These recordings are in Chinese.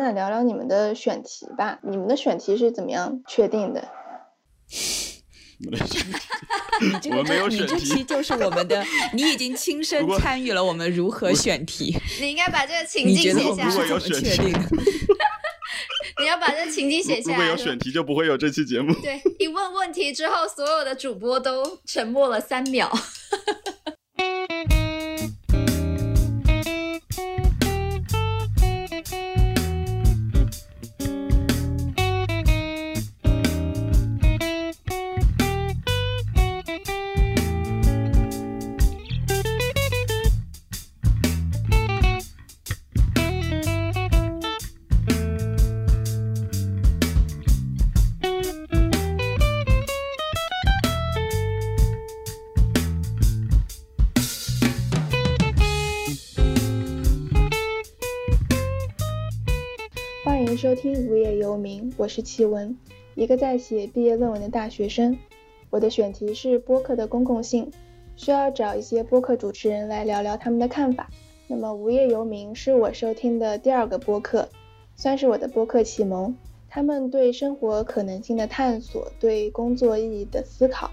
那聊聊你们的选题吧。你们的选题是怎么样确定的？我们的选题，你这个我们没有你这选题期就是我们的，你已经亲身参与了我们如何选题。你应该把这个情你觉得境写下我们如果有来，怎么选题确定的？你要把这个情境写下来。如果有选题，就不会有这期节目。对，一问问题之后，所有的主播都沉默了三秒。名》，我是奇文，一个在写毕业论文的大学生。我的选题是播客的公共性，需要找一些播客主持人来聊聊他们的看法。那么，《无业游民》是我收听的第二个播客，算是我的播客启蒙。他们对生活可能性的探索，对工作意义的思考，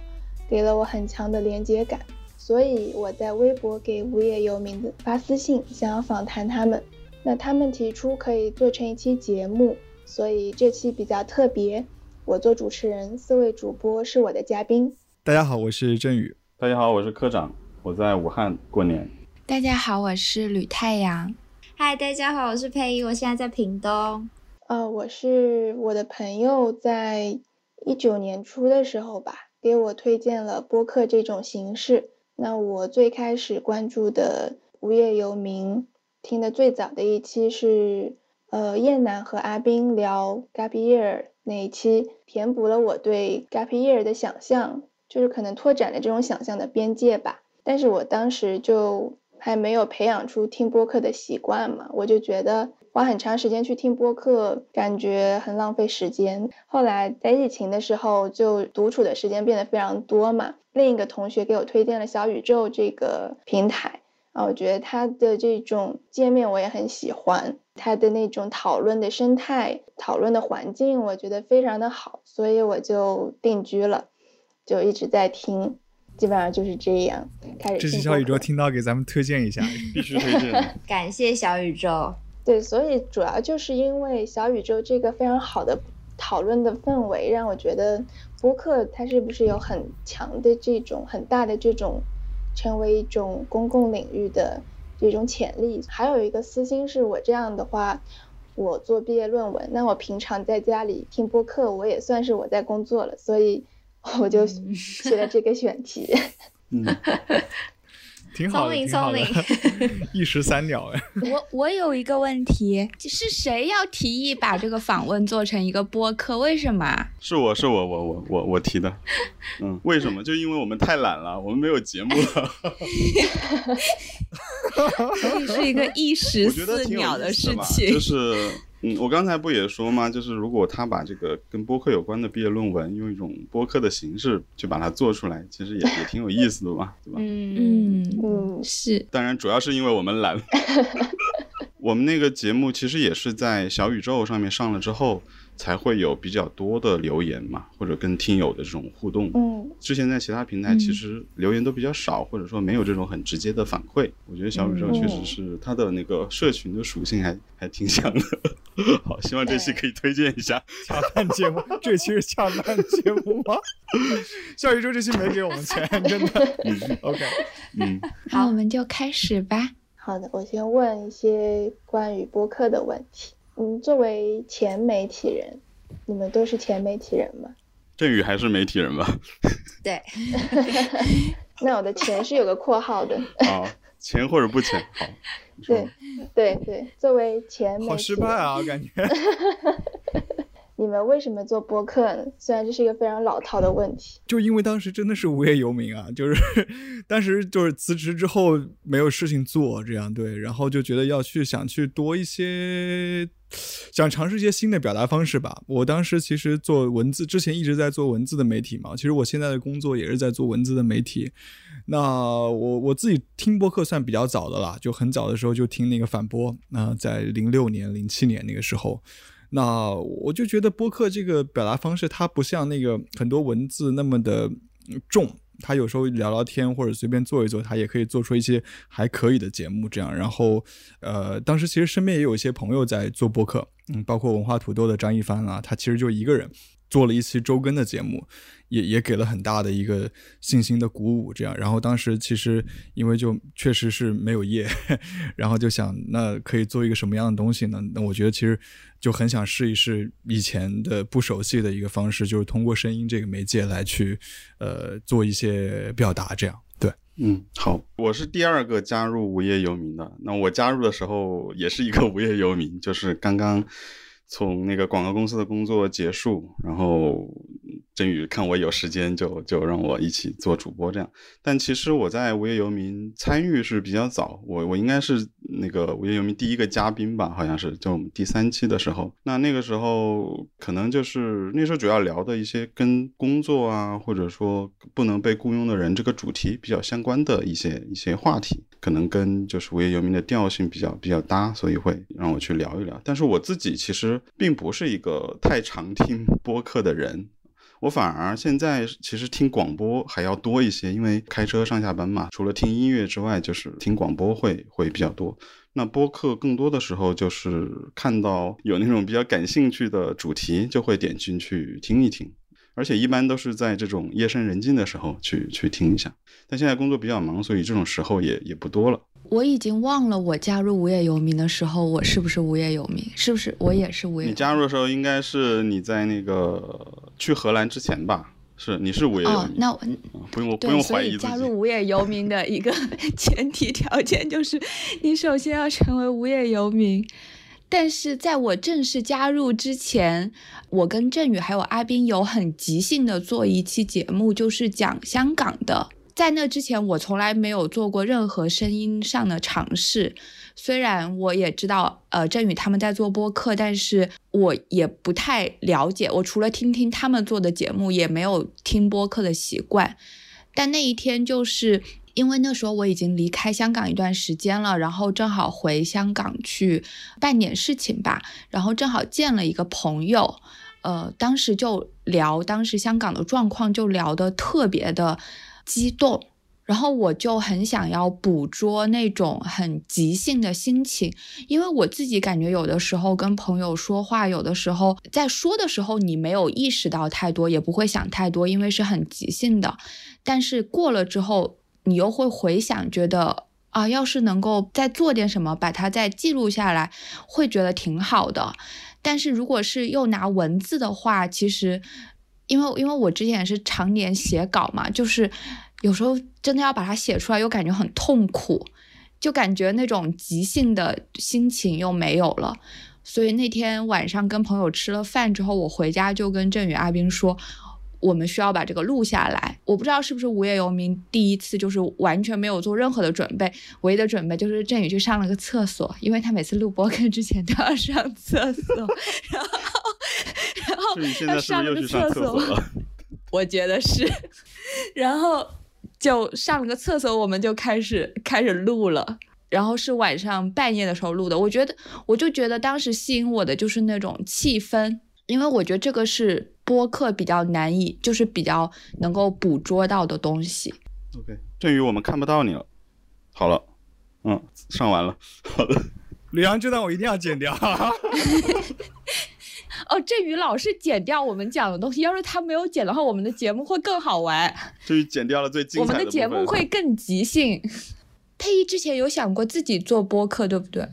给了我很强的连接感。所以我在微博给无业游民的发私信，想要访谈他们。那他们提出可以做成一期节目，所以这期比较特别。我做主持人，四位主播是我的嘉宾。大家好，我是振宇。大家好，我是科长，我在武汉过年。大家好，我是吕太阳。嗨，大家好，我是佩仪，我现在在屏东。呃，我是我的朋友在一九年初的时候吧，给我推荐了播客这种形式。那我最开始关注的无业游民，听的最早的一期是呃燕南和阿斌聊 gap year 那一期，填补了我对 gap year 的想象，就是可能拓展了这种想象的边界吧。但是我当时就还没有培养出听播客的习惯嘛，我就觉得花很长时间去听播客，感觉很浪费时间。后来在疫情的时候，就独处的时间变得非常多嘛。另一个同学给我推荐了小宇宙这个平台，啊，我觉得它的这种界面我也很喜欢，它的那种讨论的生态、讨论的环境，我觉得非常的好，所以我就定居了，就一直在听。基本上就是这样，开始这期听小宇宙听到给咱们推荐一下。必须推荐。感谢小宇宙。对，所以主要就是因为小宇宙这个非常好的讨论的氛围，让我觉得播客它是不是有很强的这种很大的这种成为一种公共领域的这种潜力。还有一个私心是我这样的话，我做毕业论文，那我平常在家里听播客，我也算是我在工作了，所以我就写了这个选题。嗯，挺好的，聪明挺好的，一石三鸟哎。我我有一个问题，是谁要提议把这个访问做成一个播客？为什么啊？是我是我我我我我提的。嗯，为什么？就因为我们太懒了，我们没有节目了。所以是一个一石四鸟的事情。就是，嗯，我刚才不也说吗？就是如果他把这个跟播客有关的毕业论文用一种播客的形式去把它做出来，其实也也挺有意思的嘛，对吧？嗯，嗯，嗯，是当然，主要是因为我们懒。我们那个节目其实也是在小宇宙上面上了之后，才会有比较多的留言嘛，或者跟听友的这种互动。嗯，之前在其他平台其实留言都比较少，或者说没有这种很直接的反馈。我觉得小宇宙确实是它的那个社群的属性还还挺强的。好，希望这期可以推荐一下。恰饭节目，这期是恰饭节目吗？小宇宙这期没给我们钱，真的。OK，嗯，好，我们就开始吧。好的，我先问一些关于播客的问题。嗯，作为前媒体人，你们都是前媒体人吗？振宇还是媒体人吧？对，那我的前是有个括号的。啊，前或者不前，好。对，对对，作为前媒体人，好失败啊，感觉。你们为什么做播客呢？虽然这是一个非常老套的问题。就因为当时真的是无业游民啊，就是 当时就是辞职之后没有事情做，这样对，然后就觉得要去想去多一些想尝试一些新的表达方式吧。我当时其实做文字之前一直在做文字的媒体嘛，其实我现在的工作也是在做文字的媒体。那我我自己听播客算比较早的啦，就很早的时候就听那个反播。那在零六年、零七年那个时候，那我就觉得播客这个表达方式，它不像那个很多文字那么的重。他有时候聊聊天或者随便做一做，他也可以做出一些还可以的节目。这样，然后，呃，当时其实身边也有一些朋友在做播客，嗯，包括文化土豆的张一帆啊，他其实就一个人。做了一期周更的节目，也也给了很大的一个信心的鼓舞。这样，然后当时其实因为就确实是没有业，然后就想那可以做一个什么样的东西呢？那我觉得其实就很想试一试以前的不熟悉的一个方式，就是通过声音这个媒介来去呃做一些表达。这样，对，嗯，好，我是第二个加入无业游民的。那我加入的时候也是一个无业游民，就是刚刚。从那个广告公司的工作结束，然后振宇看我有时间，就就让我一起做主播这样。但其实我在无业游民参与是比较早，我我应该是那个无业游民第一个嘉宾吧，好像是就我们第三期的时候。那那个时候可能就是那时候主要聊的一些跟工作啊，或者说不能被雇佣的人这个主题比较相关的一些一些话题，可能跟就是无业游民的调性比较比较搭，所以会让我去聊一聊。但是我自己其实。并不是一个太常听播客的人，我反而现在其实听广播还要多一些，因为开车上下班嘛，除了听音乐之外，就是听广播会会比较多。那播客更多的时候就是看到有那种比较感兴趣的主题，就会点进去听一听，而且一般都是在这种夜深人静的时候去去听一下。但现在工作比较忙，所以这种时候也也不多了。我已经忘了我加入无业游民的时候，我是不是无业游民？是不是我也是无业游民？你加入的时候应该是你在那个去荷兰之前吧？是，你是无业游民。哦，那我不用不用怀疑加入无业游民的一个 前提条件就是你首先要成为无业游民。但是在我正式加入之前，我跟振宇还有阿斌有很即兴的做一期节目，就是讲香港的。在那之前，我从来没有做过任何声音上的尝试。虽然我也知道，呃，振宇他们在做播客，但是我也不太了解。我除了听听他们做的节目，也没有听播客的习惯。但那一天，就是因为那时候我已经离开香港一段时间了，然后正好回香港去办点事情吧，然后正好见了一个朋友，呃，当时就聊当时香港的状况，就聊得特别的。激动，然后我就很想要捕捉那种很即兴的心情，因为我自己感觉有的时候跟朋友说话，有的时候在说的时候你没有意识到太多，也不会想太多，因为是很即兴的。但是过了之后，你又会回想，觉得啊，要是能够再做点什么，把它再记录下来，会觉得挺好的。但是如果是又拿文字的话，其实。因为因为我之前也是常年写稿嘛，就是有时候真的要把它写出来，又感觉很痛苦，就感觉那种即兴的心情又没有了。所以那天晚上跟朋友吃了饭之后，我回家就跟郑宇、阿斌说，我们需要把这个录下来。我不知道是不是无业游民第一次，就是完全没有做任何的准备，唯一的准备就是振宇去上了个厕所，因为他每次录播客之前都要上厕所，然后。然后他上了个厕所，我觉得是，然后 就上了个厕所，我们就开始 开始录了。然后是晚上半夜的时候录的。我觉得，我就觉得当时吸引我的就是那种气氛，因为我觉得这个是播客比较难以，就是比较能够捕捉到的东西。OK，郑宇，我们看不到你了。好了，嗯，上完了。好的，李阳这段我一定要剪掉。哦，振宇老是剪掉我们讲的东西，要是他没有剪的话，我们的节目会更好玩。就是剪掉了最精彩的我们的节目会更即兴。佩仪之前有想过自己做播客，对不对？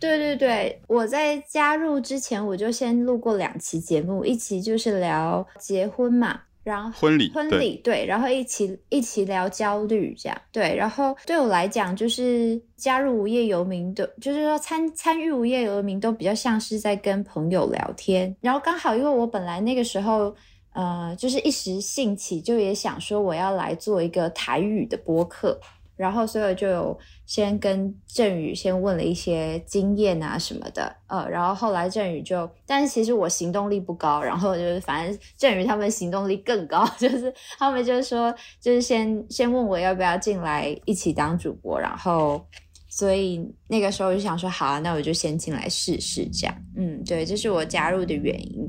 对对对，我在加入之前，我就先录过两期节目，一期就是聊结婚嘛。然后婚礼婚礼对，然后一起一起聊焦虑这样对，然后对我来讲就是加入无业游民的，就是说参参与无业游民都比较像是在跟朋友聊天，然后刚好因为我本来那个时候呃就是一时兴起，就也想说我要来做一个台语的播客，然后所以就有先跟振宇先问了一些经验啊什么的，呃，然后后来振宇就，但是其实我行动力不高，然后就是反正振宇他们行动力更高，就是他们就是说，就是先先问我要不要进来一起当主播，然后所以那个时候我就想说，好啊，那我就先进来试试这样，嗯，对，这是我加入的原因，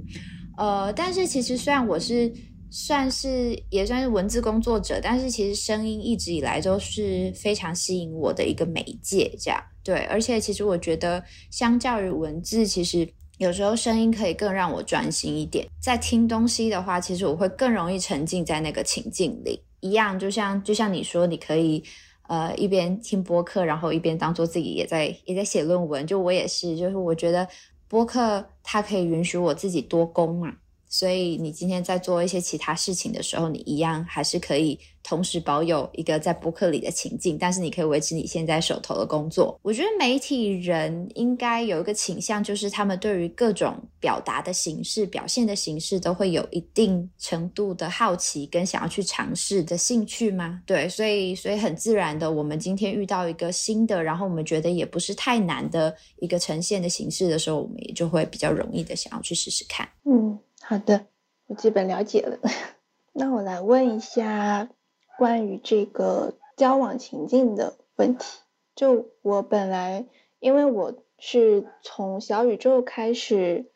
呃，但是其实虽然我是。算是也算是文字工作者，但是其实声音一直以来都是非常吸引我的一个媒介，这样对。而且其实我觉得，相较于文字，其实有时候声音可以更让我专心一点。在听东西的话，其实我会更容易沉浸在那个情境里。一样，就像就像你说，你可以呃一边听播客，然后一边当做自己也在也在写论文。就我也是，就是我觉得播客它可以允许我自己多工嘛。所以你今天在做一些其他事情的时候，你一样还是可以同时保有一个在播客里的情境，但是你可以维持你现在手头的工作。我觉得媒体人应该有一个倾向，就是他们对于各种表达的形式、表现的形式，都会有一定程度的好奇跟想要去尝试的兴趣吗？对，所以所以很自然的，我们今天遇到一个新的，然后我们觉得也不是太难的一个呈现的形式的时候，我们也就会比较容易的想要去试试看。嗯。好的，我基本了解了。那我来问一下关于这个交往情境的问题。就我本来，因为我是从小宇宙开始，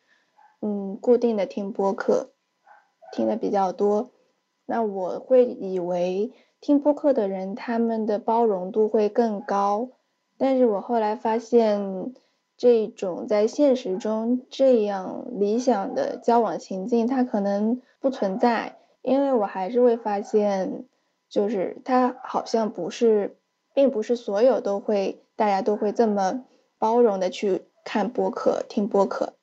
嗯，固定的听播客，听的比较多。那我会以为听播客的人他们的包容度会更高，但是我后来发现。这种在现实中这样理想的交往情境，它可能不存在，因为我还是会发现，就是它好像不是，并不是所有都会，大家都会这么包容的去看播客、听播客。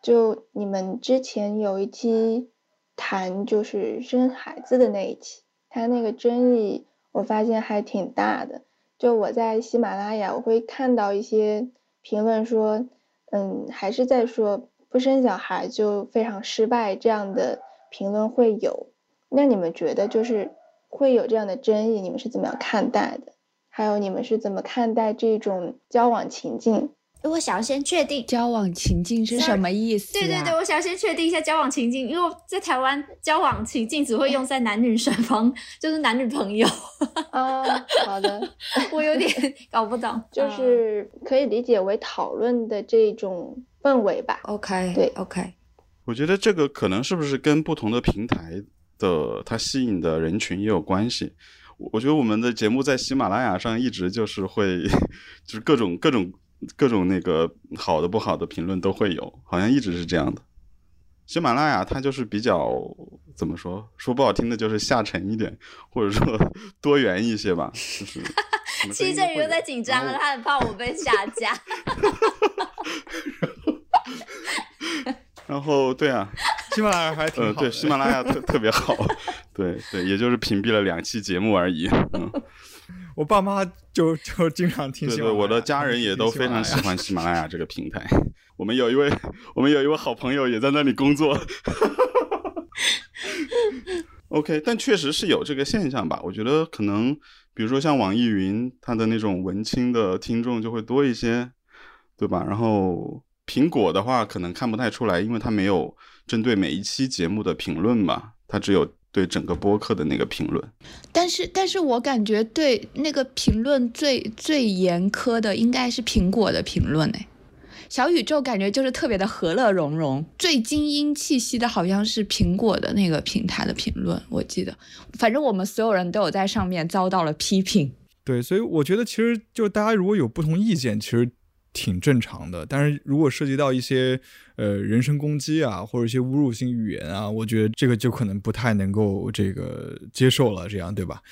就你们之前有一期谈就是生孩子的那一期，它那个争议我发现还挺大的。就我在喜马拉雅，我会看到一些。评论说，嗯，还是在说不生小孩就非常失败这样的评论会有，那你们觉得就是会有这样的争议，你们是怎么样看待的？还有你们是怎么看待这种交往情境？我想要先确定交往情境是什么意思？对对对，我想要先确定一下交往情境，因为在台湾交往情境只会用在男女双方，就是男女朋友。啊，好的，我有点搞不懂，就是可以理解为讨论的这种氛围吧。OK，对，OK。我觉得这个可能是不是跟不同的平台的它吸引的人群也有关系。我觉得我们的节目在喜马拉雅上一直就是会，就是各种各种。各种那个好的不好的评论都会有，好像一直是这样的。喜马拉雅它就是比较怎么说，说不好听的就是下沉一点，或者说 多元一些吧，就是。七正又在紧张了，他很怕我被下架。然后对啊，喜马拉雅还挺好。对，喜马拉雅特特别好。对对，也就是屏蔽了两期节目而已。嗯。我爸妈就就经常听。对对，我的家人也都非常喜欢喜马拉雅这个平台。我们有一位，我们有一位好朋友也在那里工作。OK，但确实是有这个现象吧？我觉得可能，比如说像网易云，它的那种文青的听众就会多一些，对吧？然后苹果的话，可能看不太出来，因为它没有针对每一期节目的评论嘛，它只有。对整个播客的那个评论，但是，但是我感觉对那个评论最最严苛的应该是苹果的评论哎，小宇宙感觉就是特别的和乐融融，最精英气息的好像是苹果的那个平台的评论，我记得，反正我们所有人都有在上面遭到了批评。对，所以我觉得其实就大家如果有不同意见，其实。挺正常的，但是如果涉及到一些呃人身攻击啊，或者一些侮辱性语言啊，我觉得这个就可能不太能够这个接受了，这样对吧？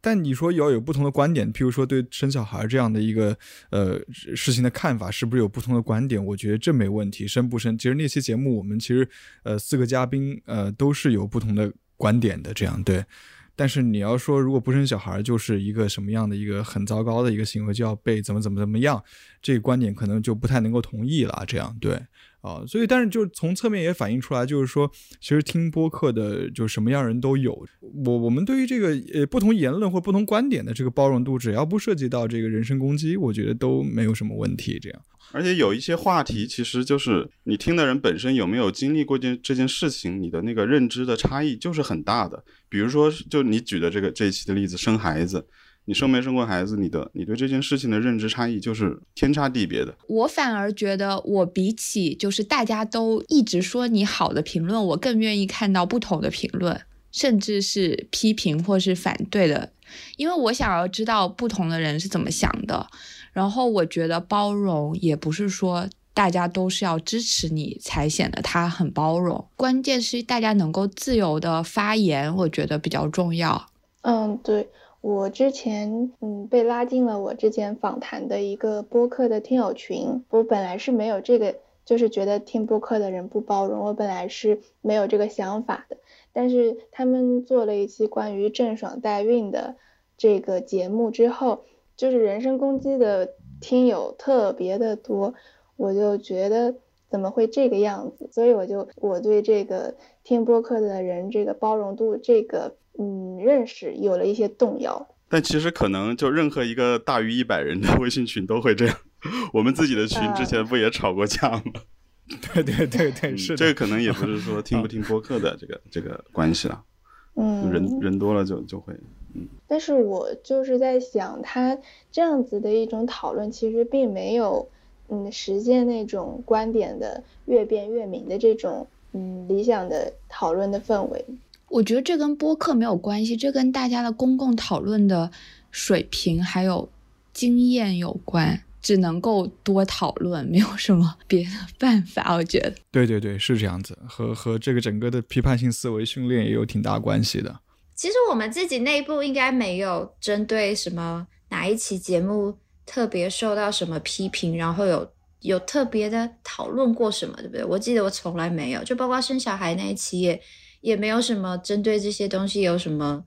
但你说要有不同的观点，譬如说对生小孩这样的一个呃事情的看法，是不是有不同的观点？我觉得这没问题，生不生？其实那期节目我们其实呃四个嘉宾呃都是有不同的观点的，这样对。但是你要说，如果不生小孩就是一个什么样的一个很糟糕的一个行为，就要被怎么怎么怎么样，这个观点可能就不太能够同意了。这样对，啊，所以但是就从侧面也反映出来，就是说其实听播客的就什么样人都有。我我们对于这个呃不同言论或不同观点的这个包容度，只要不涉及到这个人身攻击，我觉得都没有什么问题。这样，而且有一些话题，其实就是你听的人本身有没有经历过件这件事情，你的那个认知的差异就是很大的。比如说，就你举的这个这一期的例子，生孩子。你生没生过孩子？你的你对这件事情的认知差异就是天差地别的。我反而觉得，我比起就是大家都一直说你好的评论，我更愿意看到不同的评论，甚至是批评或是反对的，因为我想要知道不同的人是怎么想的。然后我觉得包容也不是说大家都是要支持你才显得他很包容，关键是大家能够自由的发言，我觉得比较重要。嗯，对。我之前嗯被拉进了我之前访谈的一个播客的听友群，我本来是没有这个，就是觉得听播客的人不包容，我本来是没有这个想法的。但是他们做了一期关于郑爽代孕的这个节目之后，就是人身攻击的听友特别的多，我就觉得怎么会这个样子？所以我就我对这个听播客的人这个包容度这个。嗯，认识有了一些动摇，但其实可能就任何一个大于一百人的微信群都会这样。我们自己的群之前不也吵过架吗？对对对对，是这个可能也不是说 听不听播客的这个这个关系了。嗯，人人多了就就会嗯。但是我就是在想，他这样子的一种讨论，其实并没有嗯实践那种观点的越辩越明的这种嗯理想的讨论的氛围。我觉得这跟播客没有关系，这跟大家的公共讨论的水平还有经验有关，只能够多讨论，没有什么别的办法。我觉得，对对对，是这样子，和和这个整个的批判性思维训练也有挺大关系的。其实我们自己内部应该没有针对什么哪一期节目特别受到什么批评，然后有有特别的讨论过什么，对不对？我记得我从来没有，就包括生小孩那一期也。也没有什么针对这些东西有什么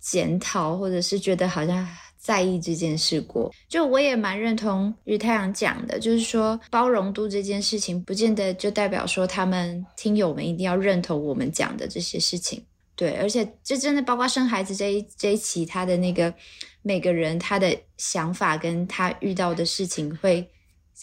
检讨，或者是觉得好像在意这件事过。就我也蛮认同日太阳讲的，就是说包容度这件事情，不见得就代表说他们听友们一定要认同我们讲的这些事情。对，而且这真的包括生孩子这一这一期，他的那个每个人他的想法跟他遇到的事情会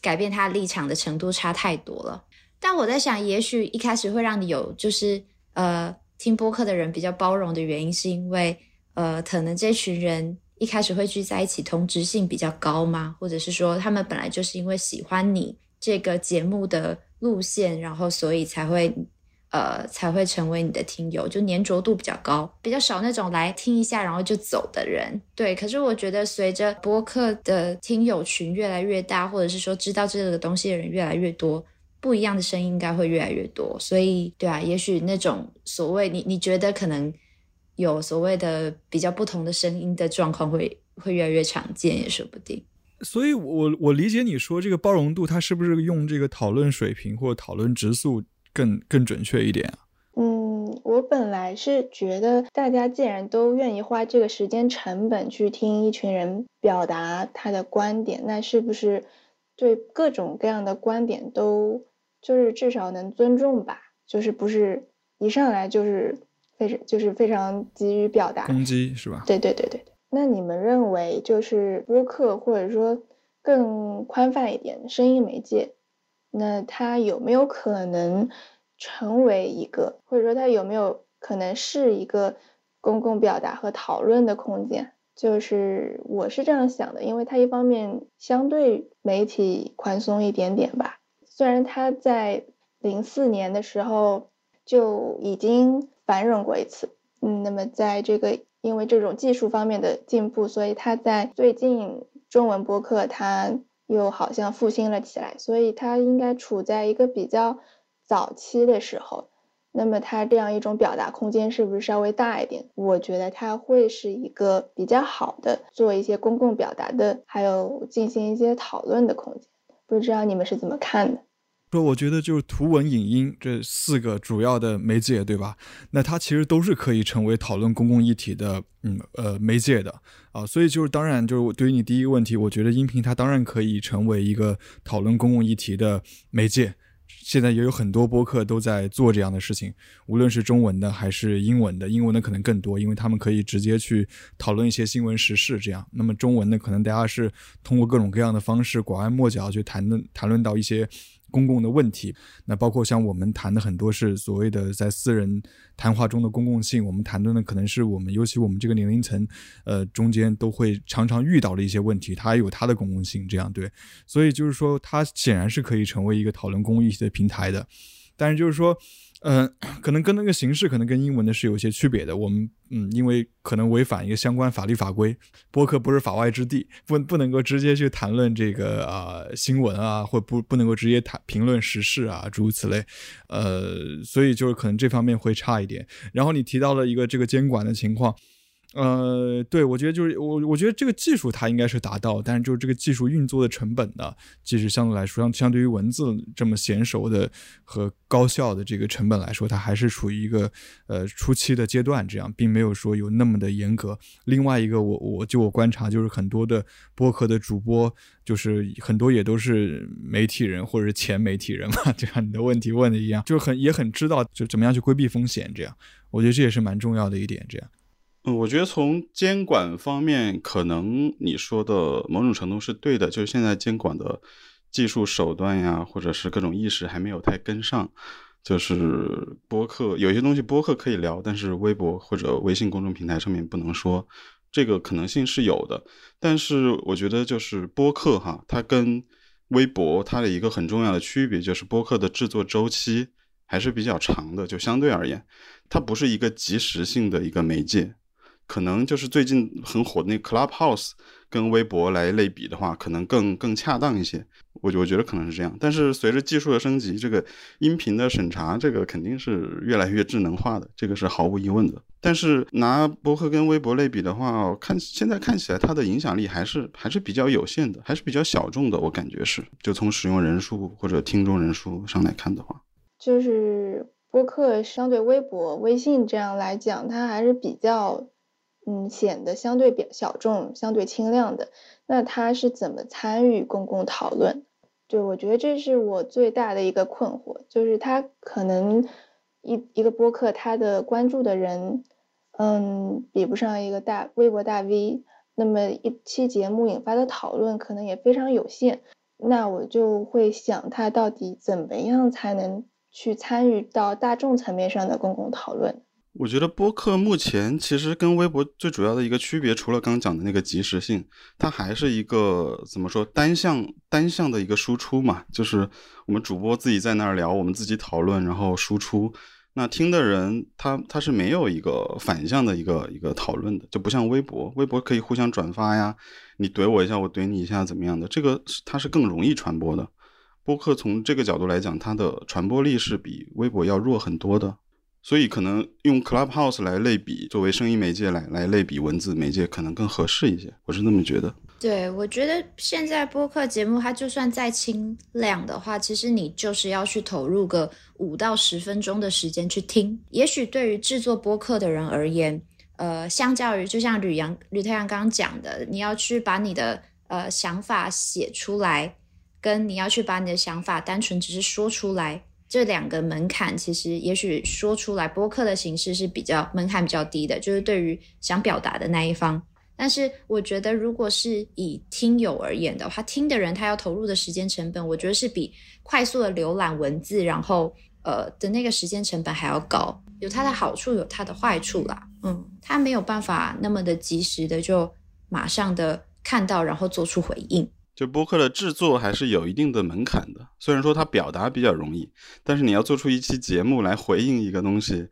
改变他立场的程度差太多了。但我在想，也许一开始会让你有就是。呃，听播客的人比较包容的原因，是因为呃，可能这群人一开始会聚在一起，同质性比较高吗？或者是说，他们本来就是因为喜欢你这个节目的路线，然后所以才会呃才会成为你的听友，就粘着度比较高，比较少那种来听一下然后就走的人。对，可是我觉得随着播客的听友群越来越大，或者是说知道这个东西的人越来越多。不一样的声音应该会越来越多，所以对啊，也许那种所谓你你觉得可能有所谓的比较不同的声音的状况会会越来越常见也说不定。所以，我我理解你说这个包容度，它是不是用这个讨论水平或讨论质素更更准确一点啊？嗯，我本来是觉得大家既然都愿意花这个时间成本去听一群人表达他的观点，那是不是？对各种各样的观点都就是至少能尊重吧，就是不是一上来就是非常就是非常急于表达攻击是吧？对对对对对。那你们认为就是播客或者说更宽泛一点的声音媒介，那它有没有可能成为一个，或者说它有没有可能是一个公共表达和讨论的空间？就是我是这样想的，因为它一方面相对媒体宽松一点点吧，虽然它在零四年的时候就已经繁荣过一次，嗯，那么在这个因为这种技术方面的进步，所以它在最近中文播客它又好像复兴了起来，所以它应该处在一个比较早期的时候。那么它这样一种表达空间是不是稍微大一点？我觉得它会是一个比较好的做一些公共表达的，还有进行一些讨论的空间。不知道你们是怎么看的？说我觉得就是图文影音这四个主要的媒介，对吧？那它其实都是可以成为讨论公共议题的，嗯呃媒介的啊。所以就是当然就是对于你第一个问题，我觉得音频它当然可以成为一个讨论公共议题的媒介。现在也有很多播客都在做这样的事情，无论是中文的还是英文的，英文的可能更多，因为他们可以直接去讨论一些新闻时事这样。那么中文的可能大家是通过各种各样的方式，拐弯抹角去谈论谈论到一些。公共的问题，那包括像我们谈的很多是所谓的在私人谈话中的公共性，我们谈论的可能是我们，尤其我们这个年龄层，呃，中间都会常常遇到的一些问题，它有它的公共性，这样对，所以就是说，它显然是可以成为一个讨论公共议题的平台的，但是就是说。嗯，可能跟那个形式可能跟英文的是有些区别的。我们嗯，因为可能违反一个相关法律法规，播客不是法外之地，不不能够直接去谈论这个啊新闻啊，或不不能够直接谈评论时事啊，诸如此类。呃，所以就是可能这方面会差一点。然后你提到了一个这个监管的情况。呃，对，我觉得就是我，我觉得这个技术它应该是达到，但是就是这个技术运作的成本呢，其实相对来说，相相对于文字这么娴熟的和高效的这个成本来说，它还是处于一个呃初期的阶段，这样并没有说有那么的严格。另外一个，我我就我观察，就是很多的播客的主播，就是很多也都是媒体人或者是前媒体人嘛，就像你的问题问的一样，就很也很知道就怎么样去规避风险，这样，我觉得这也是蛮重要的一点，这样。我觉得从监管方面，可能你说的某种程度是对的，就是现在监管的技术手段呀，或者是各种意识还没有太跟上。就是播客有些东西播客可以聊，但是微博或者微信公众平台上面不能说，这个可能性是有的。但是我觉得就是播客哈，它跟微博它的一个很重要的区别就是播客的制作周期还是比较长的，就相对而言，它不是一个即时性的一个媒介。可能就是最近很火的那 Clubhouse，跟微博来类比的话，可能更更恰当一些。我我觉得可能是这样。但是随着技术的升级，这个音频的审查，这个肯定是越来越智能化的，这个是毫无疑问的。但是拿博客跟微博类比的话，看现在看起来它的影响力还是还是比较有限的，还是比较小众的。我感觉是，就从使用人数或者听众人数上来看的话，就是播客相对微博、微信这样来讲，它还是比较。嗯，显得相对比小众、相对轻量的，那他是怎么参与公共讨论？对我觉得这是我最大的一个困惑，就是他可能一一个播客，他的关注的人，嗯，比不上一个大微博大 V，那么一期节目引发的讨论可能也非常有限，那我就会想，他到底怎么样才能去参与到大众层面上的公共讨论？我觉得播客目前其实跟微博最主要的一个区别，除了刚讲的那个及时性，它还是一个怎么说单向单向的一个输出嘛，就是我们主播自己在那儿聊，我们自己讨论，然后输出，那听的人他他是没有一个反向的一个一个讨论的，就不像微博，微博可以互相转发呀，你怼我一下，我怼你一下，怎么样的，这个它是更容易传播的。播客从这个角度来讲，它的传播力是比微博要弱很多的。所以可能用 Clubhouse 来类比，作为声音媒介来来类比文字媒介，可能更合适一些。我是那么觉得。对，我觉得现在播客节目它就算再清亮的话，其实你就是要去投入个五到十分钟的时间去听。也许对于制作播客的人而言，呃，相较于就像吕阳、吕太阳刚刚讲的，你要去把你的呃想法写出来，跟你要去把你的想法单纯只是说出来。这两个门槛其实，也许说出来播客的形式是比较门槛比较低的，就是对于想表达的那一方。但是我觉得，如果是以听友而言的话，听的人他要投入的时间成本，我觉得是比快速的浏览文字，然后呃的那个时间成本还要高。有它的好处，有它的坏处啦。嗯，他没有办法那么的及时的就马上的看到，然后做出回应。就播客的制作还是有一定的门槛的，虽然说它表达比较容易，但是你要做出一期节目来回应一个东西，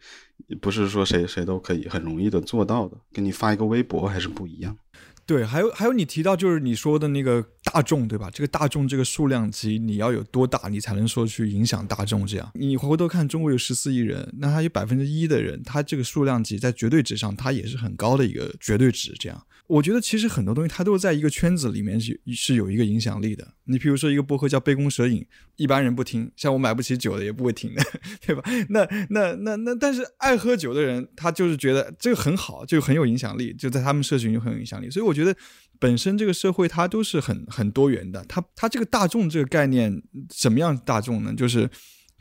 不是说谁谁都可以很容易的做到的，跟你发一个微博还是不一样。对，还有还有你提到就是你说的那个大众，对吧？这个大众这个数量级你要有多大，你才能说去影响大众？这样，你回头看中国有十四亿人，那他有百分之一的人，他这个数量级在绝对值上，他也是很高的一个绝对值，这样。我觉得其实很多东西它都是在一个圈子里面是是有一个影响力的。你比如说一个播客叫杯弓蛇影，一般人不听，像我买不起酒的也不会听的，对吧？那那那那，但是爱喝酒的人他就是觉得这个很好，就很有影响力，就在他们社群就很有影响力。所以我觉得本身这个社会它都是很很多元的。它它这个大众这个概念什么样大众呢？就是。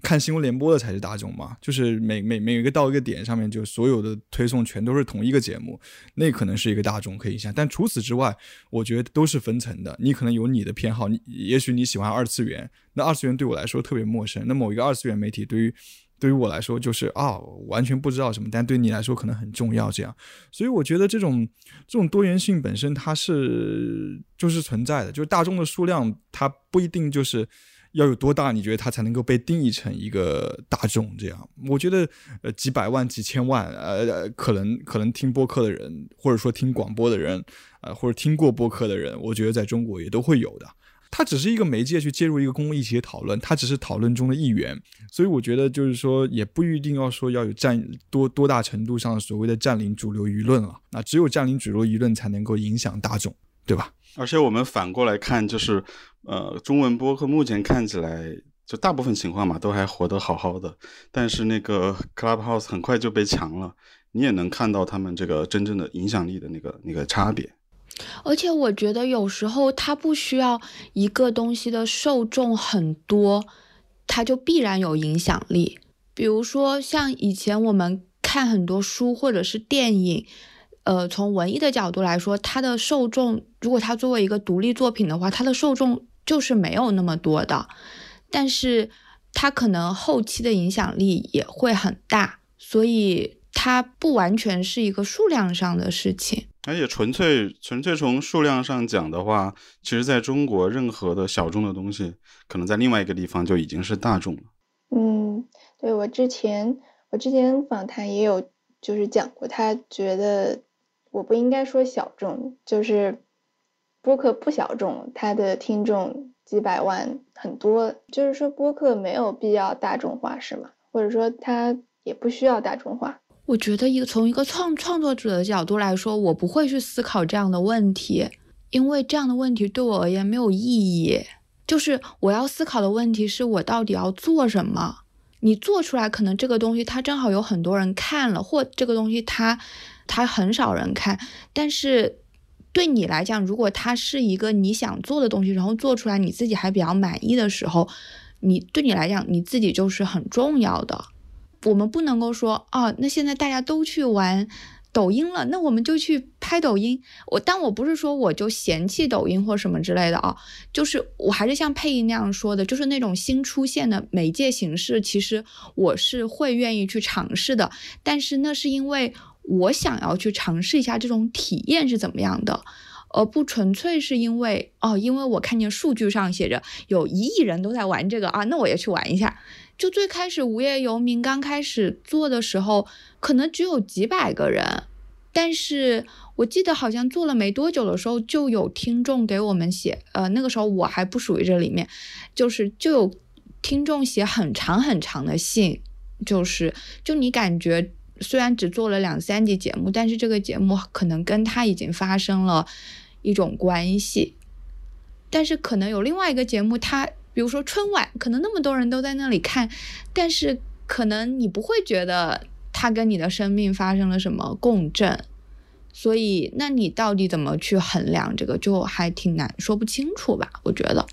看新闻联播的才是大众嘛，就是每每每一个到一个点上面，就所有的推送全都是同一个节目，那可能是一个大众可以下。但除此之外，我觉得都是分层的。你可能有你的偏好，你也许你喜欢二次元，那二次元对我来说特别陌生。那某一个二次元媒体对于对于我来说就是啊，完全不知道什么，但对你来说可能很重要。这样，所以我觉得这种这种多元性本身它是就是存在的，就是大众的数量它不一定就是。要有多大？你觉得它才能够被定义成一个大众？这样，我觉得，呃，几百万、几千万，呃，可能可能听播客的人，或者说听广播的人，呃，或者听过播客的人，我觉得在中国也都会有的。它只是一个媒介去介入一个公共议题的讨论，它只是讨论中的一员。所以我觉得，就是说，也不一定要说要有占多多大程度上所谓的占领主流舆论了。那只有占领主流舆论，才能够影响大众，对吧？而且我们反过来看，就是，呃，中文播客目前看起来，就大部分情况嘛，都还活得好好的。但是那个 Clubhouse 很快就被强了，你也能看到他们这个真正的影响力的那个那个差别。而且我觉得有时候它不需要一个东西的受众很多，它就必然有影响力。比如说像以前我们看很多书或者是电影。呃，从文艺的角度来说，它的受众，如果它作为一个独立作品的话，它的受众就是没有那么多的，但是它可能后期的影响力也会很大，所以它不完全是一个数量上的事情。而且纯粹纯粹从数量上讲的话，其实在中国，任何的小众的东西，可能在另外一个地方就已经是大众了。嗯，对我之前我之前访谈也有就是讲过，他觉得。我不应该说小众，就是播客不小众，它的听众几百万很多，就是说播客没有必要大众化，是吗？或者说它也不需要大众化？我觉得一个从一个创创作者的角度来说，我不会去思考这样的问题，因为这样的问题对我而言没有意义。就是我要思考的问题是我到底要做什么？你做出来，可能这个东西它正好有很多人看了，或这个东西它。它很少人看，但是对你来讲，如果它是一个你想做的东西，然后做出来你自己还比较满意的时候，你对你来讲你自己就是很重要的。我们不能够说啊，那现在大家都去玩抖音了，那我们就去拍抖音。我但我不是说我就嫌弃抖音或什么之类的啊，就是我还是像配音那样说的，就是那种新出现的媒介形式，其实我是会愿意去尝试的，但是那是因为。我想要去尝试一下这种体验是怎么样的，而不纯粹是因为哦，因为我看见数据上写着有一亿人都在玩这个啊，那我也去玩一下。就最开始无业游民刚开始做的时候，可能只有几百个人，但是我记得好像做了没多久的时候，就有听众给我们写，呃，那个时候我还不属于这里面，就是就有听众写很长很长的信，就是就你感觉。虽然只做了两三集节目，但是这个节目可能跟他已经发生了一种关系。但是可能有另外一个节目，他比如说春晚，可能那么多人都在那里看，但是可能你不会觉得他跟你的生命发生了什么共振。所以，那你到底怎么去衡量这个，就还挺难说不清楚吧？我觉得。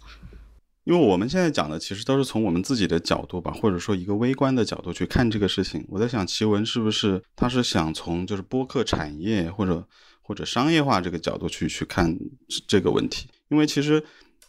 因为我们现在讲的其实都是从我们自己的角度吧，或者说一个微观的角度去看这个事情。我在想，奇文是不是他是想从就是播客产业或者或者商业化这个角度去去看这个问题？因为其实。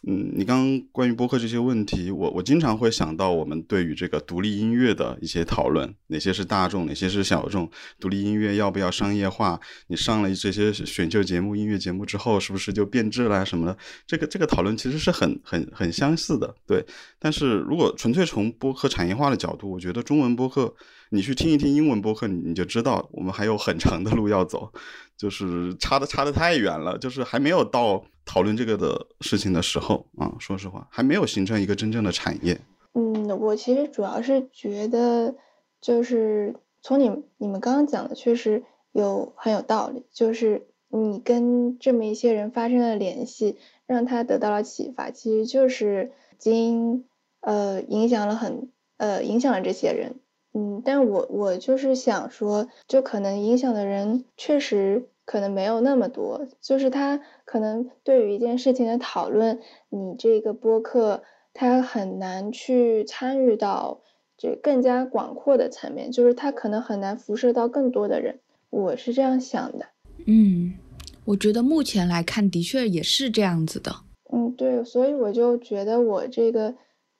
嗯，你刚刚关于播客这些问题，我我经常会想到我们对于这个独立音乐的一些讨论，哪些是大众，哪些是小众？独立音乐要不要商业化？你上了这些选秀节目、音乐节目之后，是不是就变质了什么的？这个这个讨论其实是很很很相似的，对。但是如果纯粹从播客产业化的角度，我觉得中文播客，你去听一听英文播客，你你就知道我们还有很长的路要走。就是差的差的太远了，就是还没有到讨论这个的事情的时候啊，说实话，还没有形成一个真正的产业。嗯，我其实主要是觉得，就是从你你们刚刚讲的，确实有很有道理。就是你跟这么一些人发生了联系，让他得到了启发，其实就是已经呃影响了很呃影响了这些人。嗯，但我我就是想说，就可能影响的人确实可能没有那么多，就是他可能对于一件事情的讨论，你这个播客他很难去参与到，这更加广阔的层面，就是他可能很难辐射到更多的人。我是这样想的。嗯，我觉得目前来看，的确也是这样子的。嗯，对，所以我就觉得我这个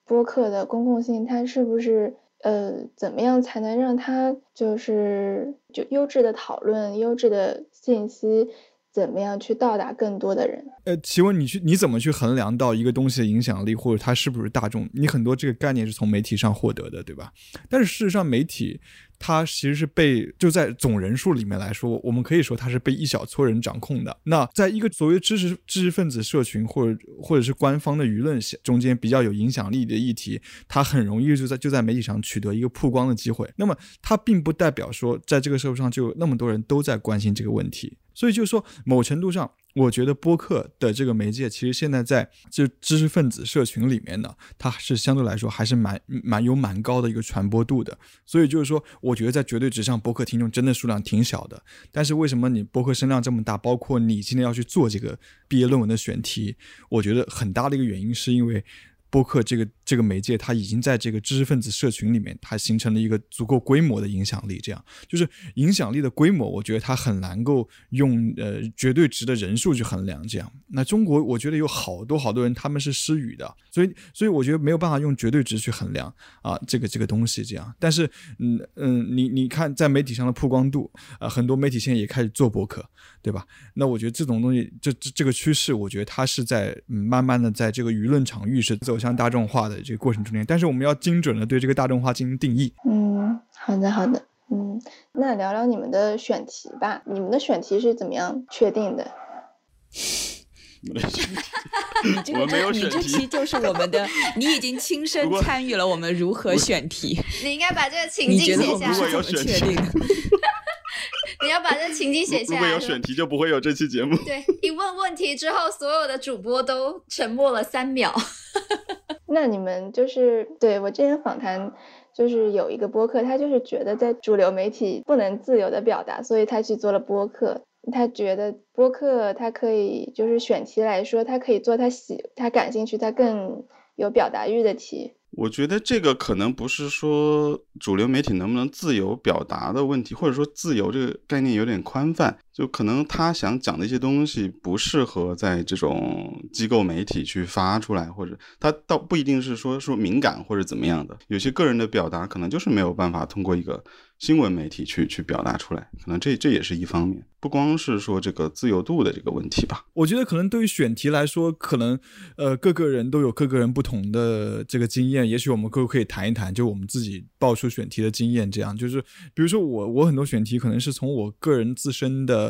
播客的公共性，它是不是呃，怎么样才能让他就是就优质的讨论、优质的信息？怎么样去到达更多的人？呃，请问你去你怎么去衡量到一个东西的影响力，或者它是不是大众？你很多这个概念是从媒体上获得的，对吧？但是事实上，媒体它其实是被就在总人数里面来说，我们可以说它是被一小撮人掌控的。那在一个所谓知识知识分子社群或者或者是官方的舆论中间比较有影响力的议题，它很容易就在就在媒体上取得一个曝光的机会。那么它并不代表说在这个社会上就有那么多人都在关心这个问题。所以就是说，某程度上，我觉得播客的这个媒介，其实现在在这知识分子社群里面呢，它是相对来说还是蛮蛮有蛮高的一个传播度的。所以就是说，我觉得在绝对值上，播客听众真的数量挺小的。但是为什么你播客声量这么大？包括你今天要去做这个毕业论文的选题，我觉得很大的一个原因是因为。播客这个这个媒介，它已经在这个知识分子社群里面，它形成了一个足够规模的影响力。这样就是影响力的规模，我觉得它很难够用呃绝对值的人数去衡量。这样，那中国我觉得有好多好多人他们是失语的，所以所以我觉得没有办法用绝对值去衡量啊这个这个东西。这样，但是嗯嗯，你你看在媒体上的曝光度啊，很多媒体现在也开始做博客，对吧？那我觉得这种东西，这这这个趋势，我觉得它是在慢慢的在这个舆论场域是走。向大众化的这个过程中间，但是我们要精准的对这个大众化进行定义。嗯，好的，好的。嗯，那聊聊你们的选题吧。你们的选题是怎么样确定的？我们没有选题。你这期就是我们的，你已经亲身参与了我们如何选题。你应该把这个情境写下来。如果有选题。你要把这情景写下来。如果有选题，就不会有这期节目。对，一问问题之后，所有的主播都沉默了三秒。那你们就是对我之前访谈，就是有一个播客，他就是觉得在主流媒体不能自由的表达，所以他去做了播客。他觉得播客他可以就是选题来说，他可以做他喜他感兴趣、他更有表达欲的题。我觉得这个可能不是说主流媒体能不能自由表达的问题，或者说自由这个概念有点宽泛，就可能他想讲的一些东西不适合在这种机构媒体去发出来，或者他倒不一定是说说敏感或者怎么样的，有些个人的表达可能就是没有办法通过一个。新闻媒体去去表达出来，可能这这也是一方面，不光是说这个自由度的这个问题吧。我觉得可能对于选题来说，可能呃各个人都有各个人不同的这个经验，也许我们可可以谈一谈，就我们自己爆出选题的经验，这样就是比如说我我很多选题可能是从我个人自身的。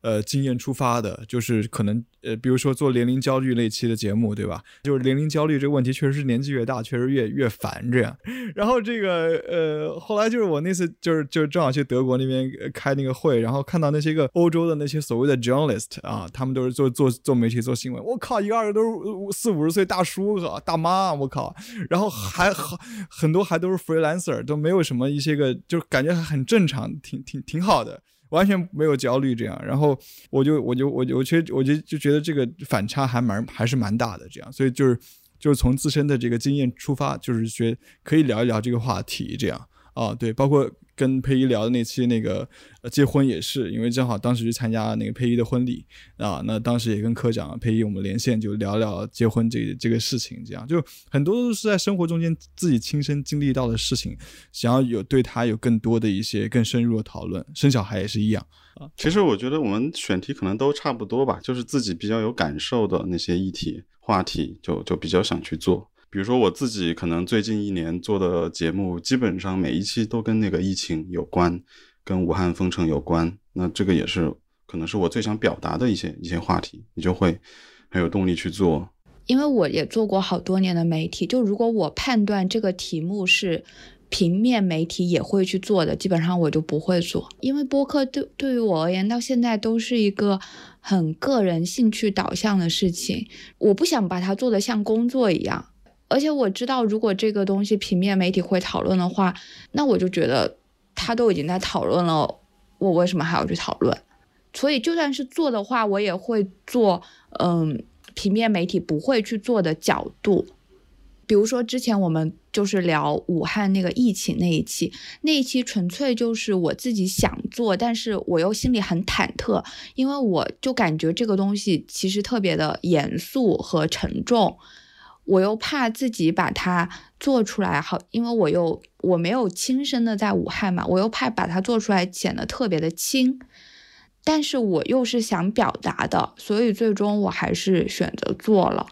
呃，经验出发的，就是可能呃，比如说做年龄焦虑那期的节目，对吧？就是年龄焦虑这个问题，确实是年纪越大，确实越越烦这样。然后这个呃，后来就是我那次就是就是正好去德国那边开那个会，然后看到那些个欧洲的那些所谓的 journalist 啊，他们都是做做做媒体做新闻，我靠，一个二个都是四五十岁大叔大妈，我靠，然后还很很多还都是 freelancer，都没有什么一些个，就是感觉很正常，挺挺挺好的。完全没有焦虑，这样，然后我就我就我就我其实我就就觉得这个反差还蛮还是蛮大的，这样，所以就是就是从自身的这个经验出发，就是觉可以聊一聊这个话题，这样。啊，对，包括。跟佩仪聊的那期那个呃结婚也是，因为正好当时去参加那个佩仪的婚礼啊，那当时也跟科长佩仪我们连线就聊聊结婚这这个事情，这样就很多都是在生活中间自己亲身经历到的事情，想要有对他有更多的一些更深入的讨论。生小孩也是一样啊。其实我觉得我们选题可能都差不多吧，就是自己比较有感受的那些议题话题，就就比较想去做。比如说我自己可能最近一年做的节目，基本上每一期都跟那个疫情有关，跟武汉封城有关。那这个也是可能是我最想表达的一些一些话题，你就会很有动力去做。因为我也做过好多年的媒体，就如果我判断这个题目是平面媒体也会去做的，基本上我就不会做。因为播客对对于我而言，到现在都是一个很个人兴趣导向的事情，我不想把它做得像工作一样。而且我知道，如果这个东西平面媒体会讨论的话，那我就觉得他都已经在讨论了，我为什么还要去讨论？所以就算是做的话，我也会做，嗯，平面媒体不会去做的角度。比如说之前我们就是聊武汉那个疫情那一期，那一期纯粹就是我自己想做，但是我又心里很忐忑，因为我就感觉这个东西其实特别的严肃和沉重，我又怕自己把它做出来好，因为我又我没有亲身的在武汉嘛，我又怕把它做出来显得特别的轻，但是我又是想表达的，所以最终我还是选择做了。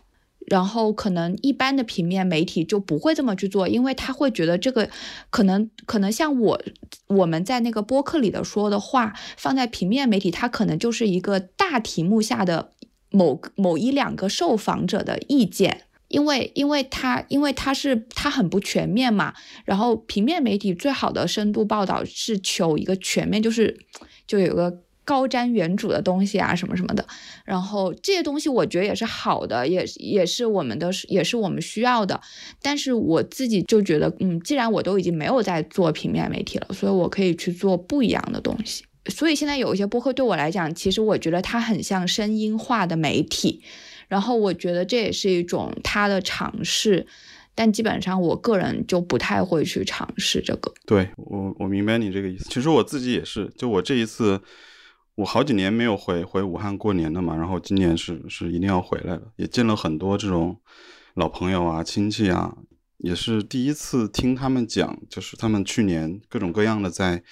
然后可能一般的平面媒体就不会这么去做，因为他会觉得这个可能可能像我我们在那个播客里的说的话，放在平面媒体，它可能就是一个大题目下的某某一两个受访者的意见，因为因为它因为它是它很不全面嘛。然后平面媒体最好的深度报道是求一个全面，就是就有个。高瞻远瞩的东西啊，什么什么的，然后这些东西我觉得也是好的，也也是我们的，也是我们需要的。但是我自己就觉得，嗯，既然我都已经没有在做平面媒体了，所以我可以去做不一样的东西。所以现在有一些播客对我来讲，其实我觉得它很像声音化的媒体，然后我觉得这也是一种他的尝试，但基本上我个人就不太会去尝试这个。对我，我明白你这个意思。其实我自己也是，就我这一次。我好几年没有回回武汉过年了嘛，然后今年是是一定要回来的，也见了很多这种老朋友啊、亲戚啊，也是第一次听他们讲，就是他们去年各种各样的在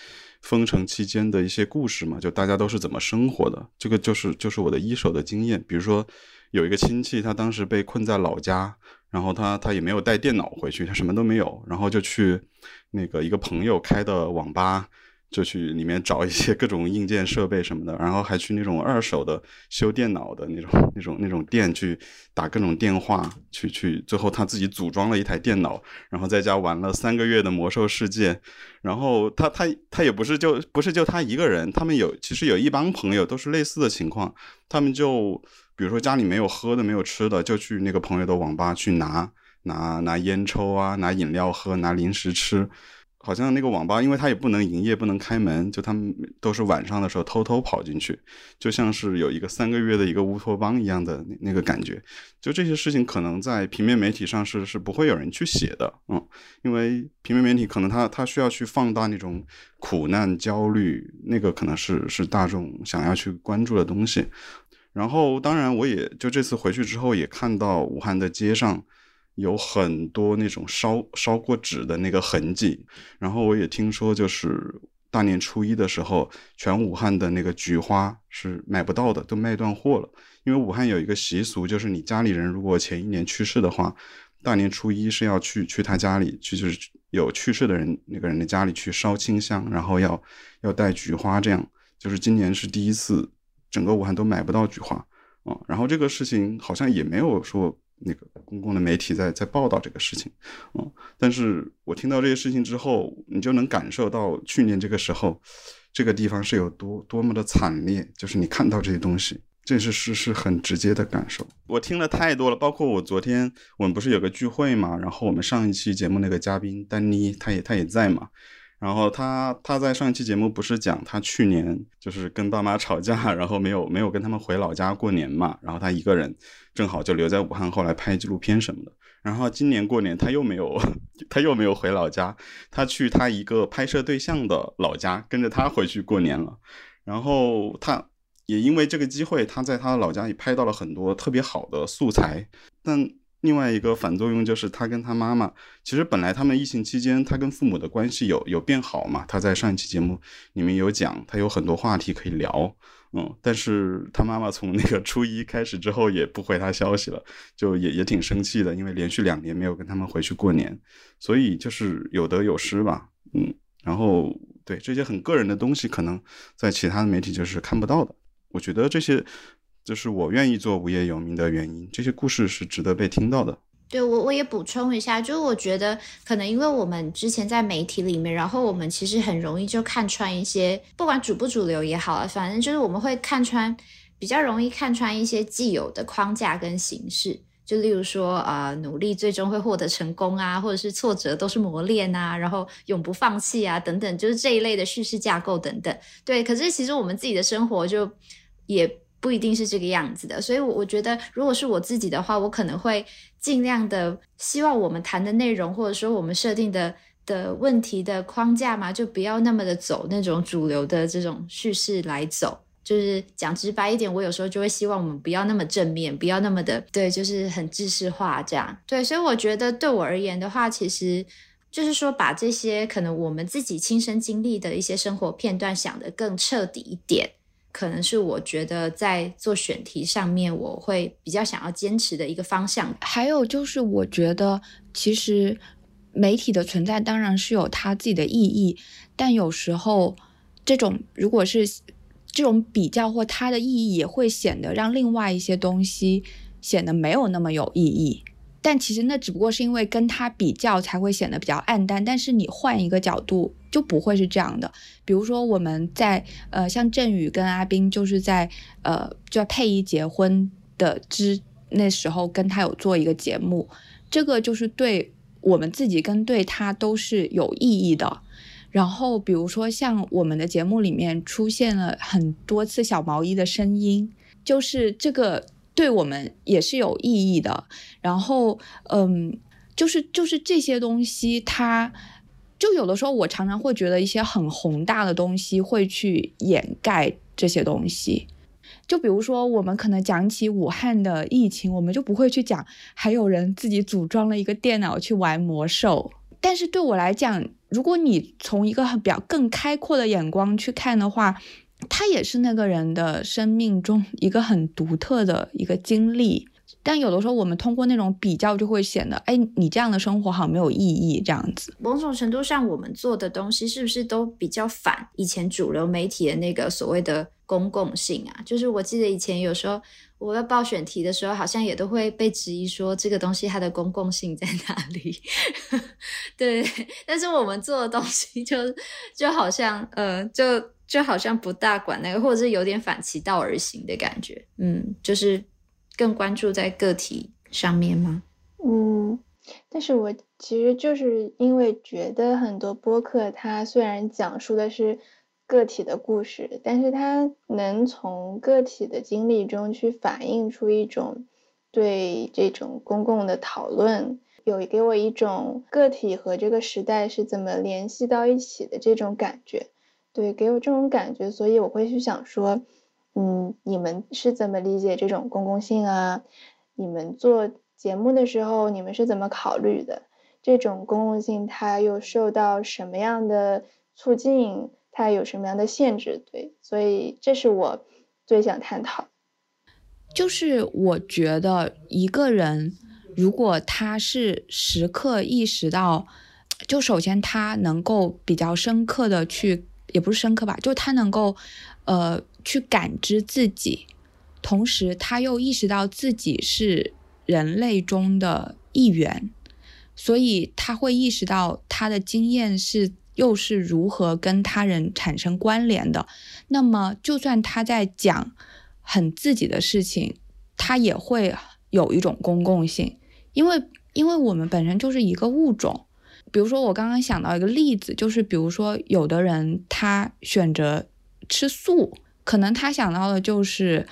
封城期间的一些故事嘛，就大家都是怎么生活的，这个就是就是我的一手的经验。比如说有一个亲戚，他当时被困在老家，然后他他也没有带电脑回去，他什么都没有，然后就去那个一个朋友开的网吧。就去里面找一些各种硬件设备什么的，然后还去那种二手的修电脑的那种、那种、那种店去打各种电话，去去，最后他自己组装了一台电脑，然后在家玩了三个月的魔兽世界。然后他他他也不是就不是就他一个人，他们有其实有一帮朋友都是类似的情况，他们就比如说家里没有喝的没有吃的，就去那个朋友的网吧去拿拿拿烟抽啊，拿饮料喝，拿零食吃。好像那个网吧，因为它也不能营业，不能开门，就他们都是晚上的时候偷偷跑进去，就像是有一个三个月的一个乌托邦一样的那个感觉。就这些事情，可能在平面媒体上是是不会有人去写的，嗯，因为平面媒体可能它它需要去放大那种苦难、焦虑，那个可能是是大众想要去关注的东西。然后，当然，我也就这次回去之后，也看到武汉的街上。有很多那种烧烧过纸的那个痕迹，然后我也听说，就是大年初一的时候，全武汉的那个菊花是买不到的，都卖断货了。因为武汉有一个习俗，就是你家里人如果前一年去世的话，大年初一是要去去他家里去，就是有去世的人那个人的家里去烧清香，然后要要带菊花，这样就是今年是第一次，整个武汉都买不到菊花啊。然后这个事情好像也没有说。那个公共的媒体在在报道这个事情，嗯，但是我听到这些事情之后，你就能感受到去年这个时候，这个地方是有多多么的惨烈，就是你看到这些东西，这是是是很直接的感受。我听了太多了，包括我昨天我们不是有个聚会嘛，然后我们上一期节目那个嘉宾丹妮，他也他也在嘛。然后他他在上一期节目不是讲他去年就是跟爸妈吵架，然后没有没有跟他们回老家过年嘛，然后他一个人正好就留在武汉，后来拍纪录片什么的。然后今年过年他又没有他又没有回老家，他去他一个拍摄对象的老家，跟着他回去过年了。然后他也因为这个机会，他在他的老家也拍到了很多特别好的素材，但。另外一个反作用就是他跟他妈妈，其实本来他们疫情期间，他跟父母的关系有有变好嘛。他在上一期节目里面有讲，他有很多话题可以聊，嗯。但是他妈妈从那个初一开始之后也不回他消息了，就也也挺生气的，因为连续两年没有跟他们回去过年，所以就是有得有失吧，嗯。然后对这些很个人的东西，可能在其他的媒体就是看不到的。我觉得这些。就是我愿意做无业游民的原因，这些故事是值得被听到的。对我，我也补充一下，就是我觉得可能因为我们之前在媒体里面，然后我们其实很容易就看穿一些，不管主不主流也好啊，反正就是我们会看穿，比较容易看穿一些既有的框架跟形式。就例如说，呃，努力最终会获得成功啊，或者是挫折都是磨练啊，然后永不放弃啊，等等，就是这一类的叙事架构等等。对，可是其实我们自己的生活就也。不一定是这个样子的。所以，我我觉得，如果是我自己的话，我可能会尽量的希望我们谈的内容，或者说我们设定的的问题的框架嘛，就不要那么的走那种主流的这种叙事来走。就是讲直白一点，我有时候就会希望我们不要那么正面，不要那么的对，就是很知识化这样。对，所以我觉得对我而言的话，其实就是说把这些可能我们自己亲身经历的一些生活片段想得更彻底一点，可能是我觉得在做选题上面我会比较想要坚持的一个方向。还有就是，我觉得其实媒体的存在当然是有它自己的意义，但有时候这种如果是。这种比较或它的意义也会显得让另外一些东西显得没有那么有意义，但其实那只不过是因为跟他比较才会显得比较暗淡。但是你换一个角度就不会是这样的。比如说我们在呃像振宇跟阿斌就是在呃就佩仪结婚的之那时候跟他有做一个节目，这个就是对我们自己跟对他都是有意义的。然后，比如说像我们的节目里面出现了很多次小毛衣的声音，就是这个对我们也是有意义的。然后，嗯，就是就是这些东西，它就有的时候我常常会觉得一些很宏大的东西会去掩盖这些东西。就比如说，我们可能讲起武汉的疫情，我们就不会去讲还有人自己组装了一个电脑去玩魔兽。但是对我来讲，如果你从一个比较更开阔的眼光去看的话，他也是那个人的生命中一个很独特的一个经历。但有的时候，我们通过那种比较，就会显得，哎，你这样的生活好没有意义，这样子。某种程度上，我们做的东西是不是都比较反以前主流媒体的那个所谓的公共性啊？就是我记得以前有时候。我要报选题的时候，好像也都会被质疑说这个东西它的公共性在哪里？对，但是我们做的东西就就好像呃，就就好像不大管那个，或者是有点反其道而行的感觉。嗯，就是更关注在个体上面吗？嗯，但是我其实就是因为觉得很多播客它虽然讲述的是。个体的故事，但是它能从个体的经历中去反映出一种对这种公共的讨论，有给我一种个体和这个时代是怎么联系到一起的这种感觉，对，给我这种感觉，所以我会去想说，嗯，你们是怎么理解这种公共性啊？你们做节目的时候，你们是怎么考虑的？这种公共性它又受到什么样的促进？它有什么样的限制？对，所以这是我最想探讨。就是我觉得一个人如果他是时刻意识到，就首先他能够比较深刻的去，也不是深刻吧，就他能够呃去感知自己，同时他又意识到自己是人类中的一员，所以他会意识到他的经验是。又是如何跟他人产生关联的？那么，就算他在讲很自己的事情，他也会有一种公共性，因为因为我们本身就是一个物种。比如说，我刚刚想到一个例子，就是比如说，有的人他选择吃素，可能他想到的就是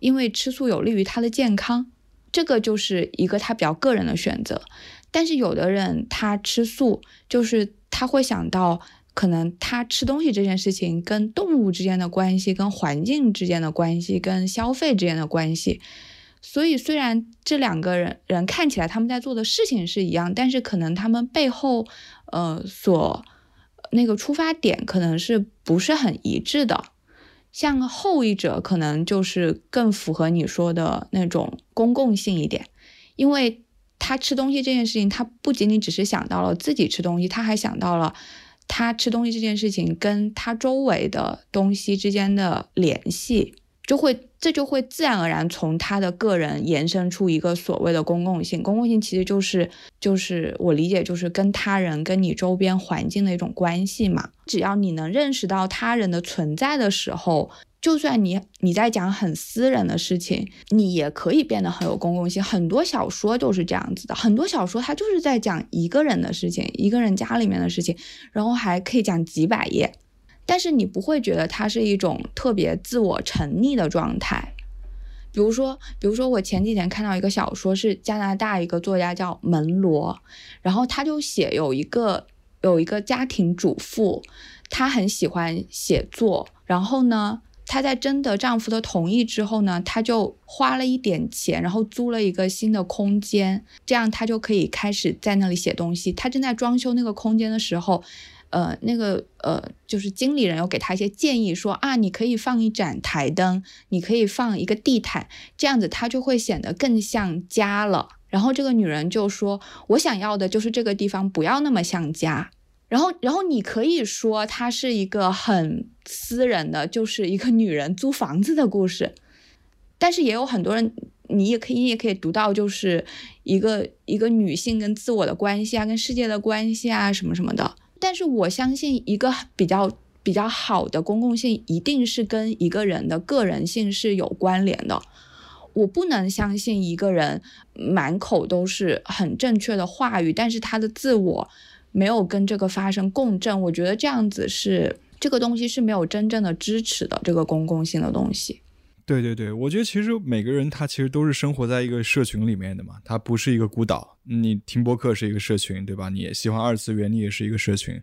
因为吃素有利于他的健康，这个就是一个他比较个人的选择。但是有的人他吃素就是。他会想到，可能他吃东西这件事情跟动物之间的关系、跟环境之间的关系、跟消费之间的关系。所以，虽然这两个人人看起来他们在做的事情是一样，但是可能他们背后，呃，所那个出发点可能是不是很一致的。像后一者，可能就是更符合你说的那种公共性一点，因为。他吃东西这件事情，他不仅仅只是想到了自己吃东西，他还想到了他吃东西这件事情跟他周围的东西之间的联系，就会这就会自然而然从他的个人延伸出一个所谓的公共性。公共性其实就是就是我理解就是跟他人跟你周边环境的一种关系嘛。只要你能认识到他人的存在的时候。就算你你在讲很私人的事情，你也可以变得很有公共性。很多小说就是这样子的，很多小说它就是在讲一个人的事情，一个人家里面的事情，然后还可以讲几百页，但是你不会觉得它是一种特别自我沉溺的状态。比如说，比如说我前几天看到一个小说，是加拿大一个作家叫门罗，然后他就写有一个有一个家庭主妇，她很喜欢写作，然后呢。她在征得丈夫的同意之后呢，她就花了一点钱，然后租了一个新的空间，这样她就可以开始在那里写东西。她正在装修那个空间的时候，呃，那个呃，就是经理人有给她一些建议，说啊，你可以放一盏台灯，你可以放一个地毯，这样子它就会显得更像家了。然后这个女人就说，我想要的就是这个地方不要那么像家。然后，然后你可以说它是一个很私人的，就是一个女人租房子的故事。但是也有很多人，你也可以，你也可以读到，就是一个一个女性跟自我的关系啊，跟世界的关系啊，什么什么的。但是我相信，一个比较比较好的公共性，一定是跟一个人的个人性是有关联的。我不能相信一个人满口都是很正确的话语，但是他的自我。没有跟这个发生共振，我觉得这样子是这个东西是没有真正的支持的，这个公共性的东西。对对对，我觉得其实每个人他其实都是生活在一个社群里面的嘛，他不是一个孤岛。你听播客是一个社群，对吧？你也喜欢二次元，你也是一个社群。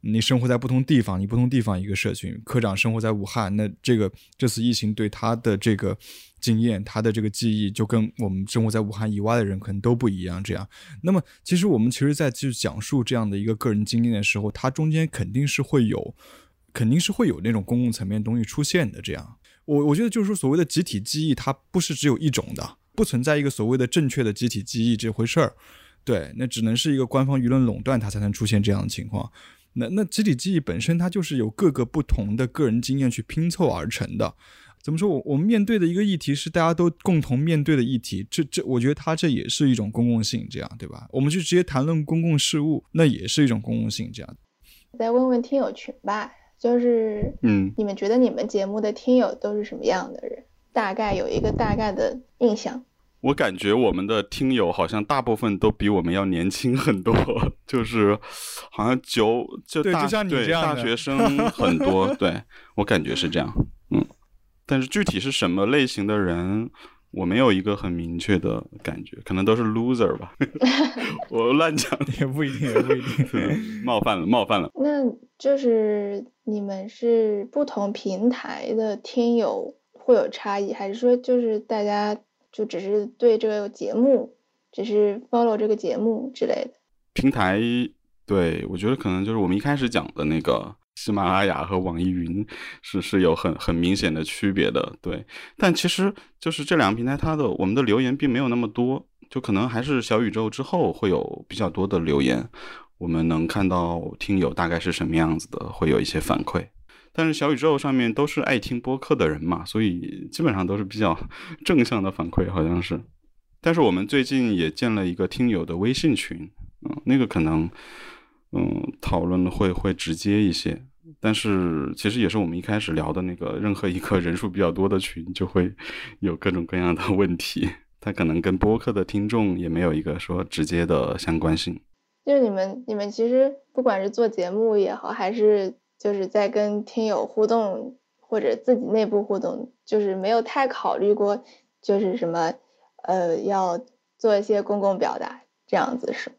你生活在不同地方，你不同地方一个社群。科长生活在武汉，那这个这次疫情对他的这个经验，他的这个记忆，就跟我们生活在武汉以外的人可能都不一样。这样，那么其实我们其实在去讲述这样的一个个人经验的时候，它中间肯定是会有，肯定是会有那种公共层面东西出现的。这样，我我觉得就是说，所谓的集体记忆，它不是只有一种的，不存在一个所谓的正确的集体记忆这回事儿。对，那只能是一个官方舆论垄断，它才能出现这样的情况。那那集体记忆本身，它就是由各个不同的个人经验去拼凑而成的。怎么说？我我们面对的一个议题是大家都共同面对的议题，这这，我觉得它这也是一种公共性，这样对吧？我们就直接谈论公共事务，那也是一种公共性，这样。再问问听友群吧，就是嗯，你们觉得你们节目的听友都是什么样的人？大概有一个大概的印象。我感觉我们的听友好像大部分都比我们要年轻很多，就是好像九就大对大学生很多，对我感觉是这样，嗯，但是具体是什么类型的人，我没有一个很明确的感觉，可能都是 loser 吧，我乱讲也不一定，也不一定，冒犯了，冒犯了。那就是你们是不同平台的听友会有差异，还是说就是大家？就只是对这个节目，只是 follow 这个节目之类的平台，对我觉得可能就是我们一开始讲的那个喜马拉雅和网易云是是有很很明显的区别的，对。但其实就是这两个平台，它的我们的留言并没有那么多，就可能还是小宇宙之后会有比较多的留言，我们能看到听友大概是什么样子的，会有一些反馈。但是小宇宙上面都是爱听播客的人嘛，所以基本上都是比较 正向的反馈，好像是。但是我们最近也建了一个听友的微信群，嗯，那个可能，嗯，讨论会会直接一些。但是其实也是我们一开始聊的那个，任何一个人数比较多的群，就会有各种各样的问题。它可能跟播客的听众也没有一个说直接的相关性。就是你们，你们其实不管是做节目也好，还是。就是在跟听友互动或者自己内部互动，就是没有太考虑过，就是什么，呃，要做一些公共表达这样子是。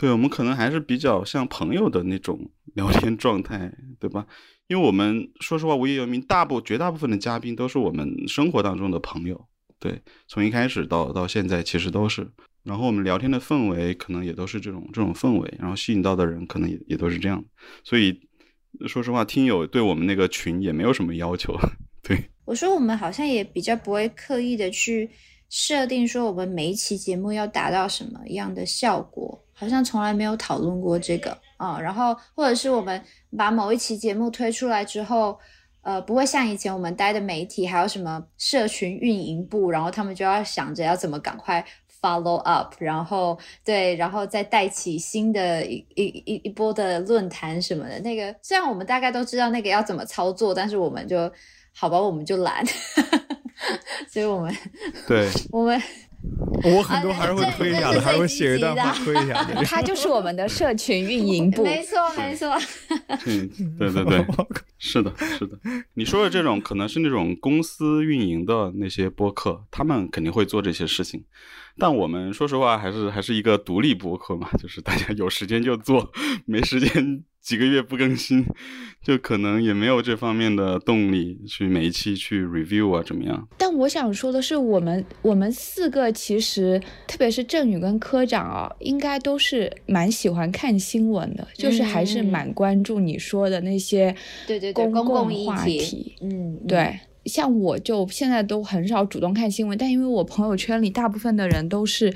对，我们可能还是比较像朋友的那种 聊天状态，对吧？因为我们说实话，无业游民大部绝大部分的嘉宾都是我们生活当中的朋友，对，从一开始到到现在其实都是。然后我们聊天的氛围可能也都是这种这种氛围，然后吸引到的人可能也也都是这样，所以。说实话，听友对我们那个群也没有什么要求。对我说，我们好像也比较不会刻意的去设定说我们每一期节目要达到什么样的效果，好像从来没有讨论过这个啊。然后或者是我们把某一期节目推出来之后，呃，不会像以前我们待的媒体还有什么社群运营部，然后他们就要想着要怎么赶快。Follow up，然后对，然后再带起新的一一一一波的论坛什么的。那个虽然我们大概都知道那个要怎么操作，但是我们就好吧，我们就懒，所以我们对，我们我很多还是会推一下的，还会写一段话推一下的。他就是我们的社群运营部，没错没错。嗯，对对对，是的，是的。你说的这种可能是那种公司运营的那些播客，他们肯定会做这些事情。但我们说实话，还是还是一个独立播客嘛，就是大家有时间就做，没时间。几个月不更新，就可能也没有这方面的动力去每一期去 review 啊，怎么样？但我想说的是，我们我们四个其实，特别是郑宇跟科长啊，应该都是蛮喜欢看新闻的，就是还是蛮关注你说的那些对对公共话题。嗯，对，像我就现在都很少主动看新闻，但因为我朋友圈里大部分的人都是。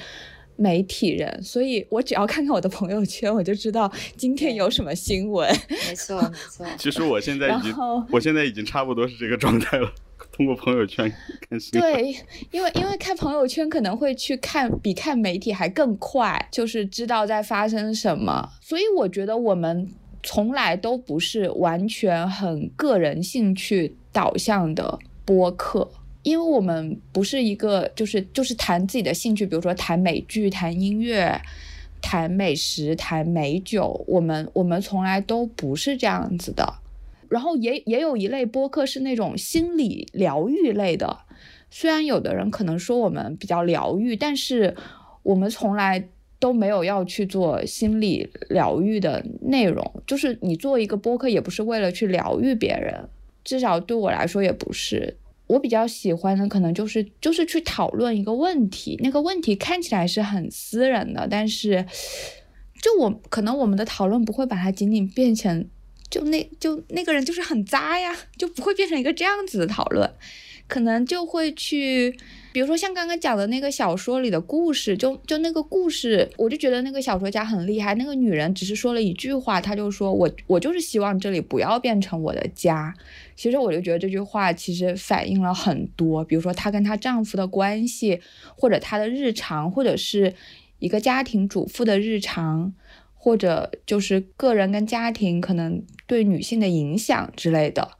媒体人，所以我只要看看我的朋友圈，我就知道今天有什么新闻。没错，没错。其实我现在 已经，我现在已经差不多是这个状态了。通过朋友圈看新闻。对，因为因为看朋友圈可能会去看比看媒体还更快，就是知道在发生什么。所以我觉得我们从来都不是完全很个人兴趣导向的播客。因为我们不是一个，就是就是谈自己的兴趣，比如说谈美剧、谈音乐、谈美食、谈美酒，我们我们从来都不是这样子的。然后也也有一类播客是那种心理疗愈类的，虽然有的人可能说我们比较疗愈，但是我们从来都没有要去做心理疗愈的内容。就是你做一个播客，也不是为了去疗愈别人，至少对我来说也不是。我比较喜欢的可能就是就是去讨论一个问题，那个问题看起来是很私人的，但是就我可能我们的讨论不会把它仅仅变成就那就那个人就是很渣呀，就不会变成一个这样子的讨论，可能就会去。比如说像刚刚讲的那个小说里的故事，就就那个故事，我就觉得那个小说家很厉害。那个女人只是说了一句话，她就说我我就是希望这里不要变成我的家。其实我就觉得这句话其实反映了很多，比如说她跟她丈夫的关系，或者她的日常，或者是一个家庭主妇的日常，或者就是个人跟家庭可能对女性的影响之类的，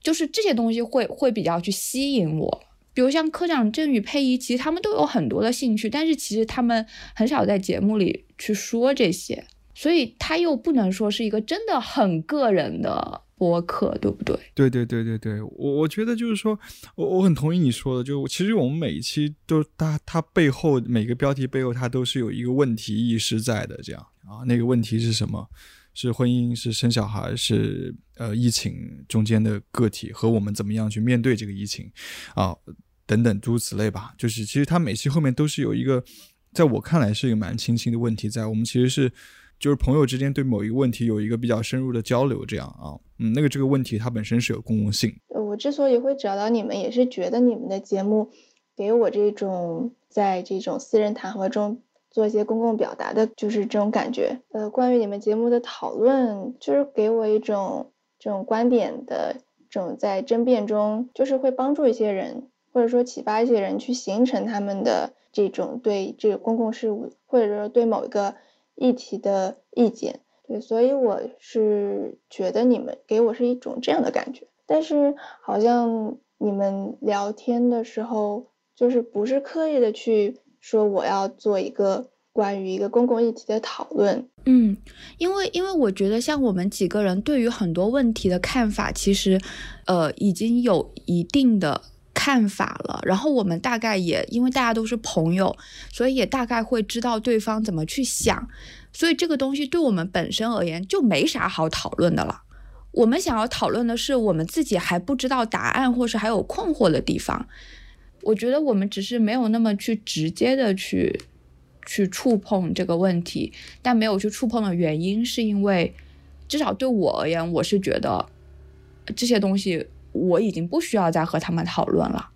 就是这些东西会会比较去吸引我。比如像科长郑宇、佩仪，其实他们都有很多的兴趣，但是其实他们很少在节目里去说这些，所以他又不能说是一个真的很个人的播客，对不对？对对对对对，我我觉得就是说，我我很同意你说的，就其实我们每一期都，它它背后每个标题背后，它都是有一个问题意识在的，这样啊，那个问题是什么？是婚姻，是生小孩，是呃疫情中间的个体和我们怎么样去面对这个疫情，啊等等诸如此类吧。就是其实它每期后面都是有一个，在我看来是一个蛮清晰的问题在。我们其实是就是朋友之间对某一个问题有一个比较深入的交流，这样啊，嗯，那个这个问题它本身是有公共性。我之所以会找到你们，也是觉得你们的节目给我这种在这种私人谈话中。做一些公共表达的，就是这种感觉。呃，关于你们节目的讨论，就是给我一种这种观点的这种在争辩中，就是会帮助一些人，或者说启发一些人去形成他们的这种对这个公共事务，或者说对某一个议题的意见。对，所以我是觉得你们给我是一种这样的感觉。但是好像你们聊天的时候，就是不是刻意的去。说我要做一个关于一个公共议题的讨论，嗯，因为因为我觉得像我们几个人对于很多问题的看法，其实，呃，已经有一定的看法了。然后我们大概也因为大家都是朋友，所以也大概会知道对方怎么去想。所以这个东西对我们本身而言就没啥好讨论的了。我们想要讨论的是我们自己还不知道答案，或是还有困惑的地方。我觉得我们只是没有那么去直接的去去触碰这个问题，但没有去触碰的原因，是因为至少对我而言，我是觉得这些东西我已经不需要再和他们讨论了。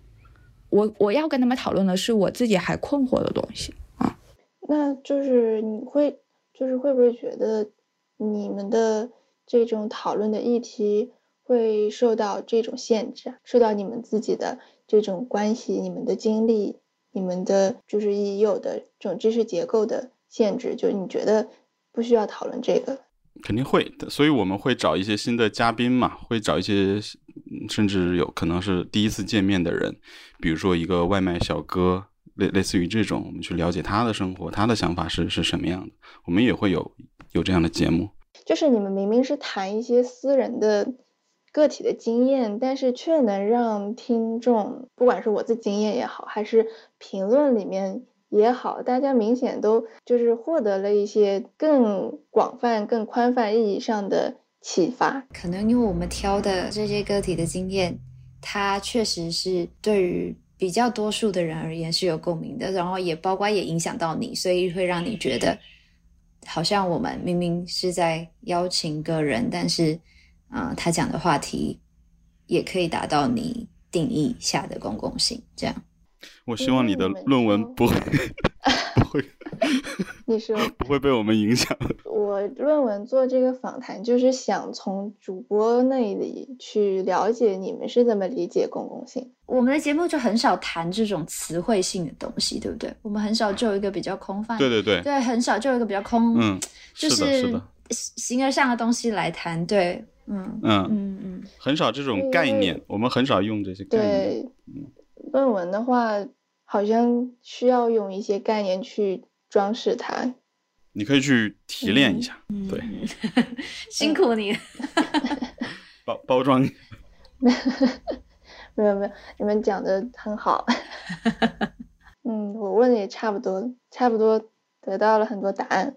我我要跟他们讨论的是我自己还困惑的东西啊。那就是你会就是会不会觉得你们的这种讨论的议题会受到这种限制，受到你们自己的？这种关系，你们的经历，你们的就是已有的这种知识结构的限制，就你觉得不需要讨论这个？肯定会的，所以我们会找一些新的嘉宾嘛，会找一些甚至有可能是第一次见面的人，比如说一个外卖小哥，类类似于这种，我们去了解他的生活，他的想法是是什么样的。我们也会有有这样的节目。就是你们明明是谈一些私人的个体的经验，但是却能让听众，不管是我自己经验也好，还是评论里面也好，大家明显都就是获得了一些更广泛、更宽泛意义上的启发。可能因为我们挑的这些个体的经验，它确实是对于比较多数的人而言是有共鸣的，然后也包括也影响到你，所以会让你觉得。好像我们明明是在邀请个人，但是，啊，他讲的话题也可以达到你定义下的公共性。这样，我希望你的论文不会 不会，你说不会被我们影响。我论文做这个访谈，就是想从主播那里去了解你们是怎么理解公共性。我们的节目就很少谈这种词汇性的东西，对不对？我们很少就一个比较空泛，对对对，对，很少就一个比较空，嗯，就是形而上的东西来谈，对，嗯嗯嗯嗯，很少这种概念，我们很少用这些概念。对，论文的话，好像需要用一些概念去装饰它。你可以去提炼一下，对，辛苦你，包包装。没有没有，你们讲的很好。嗯，我问的也差不多，差不多得到了很多答案。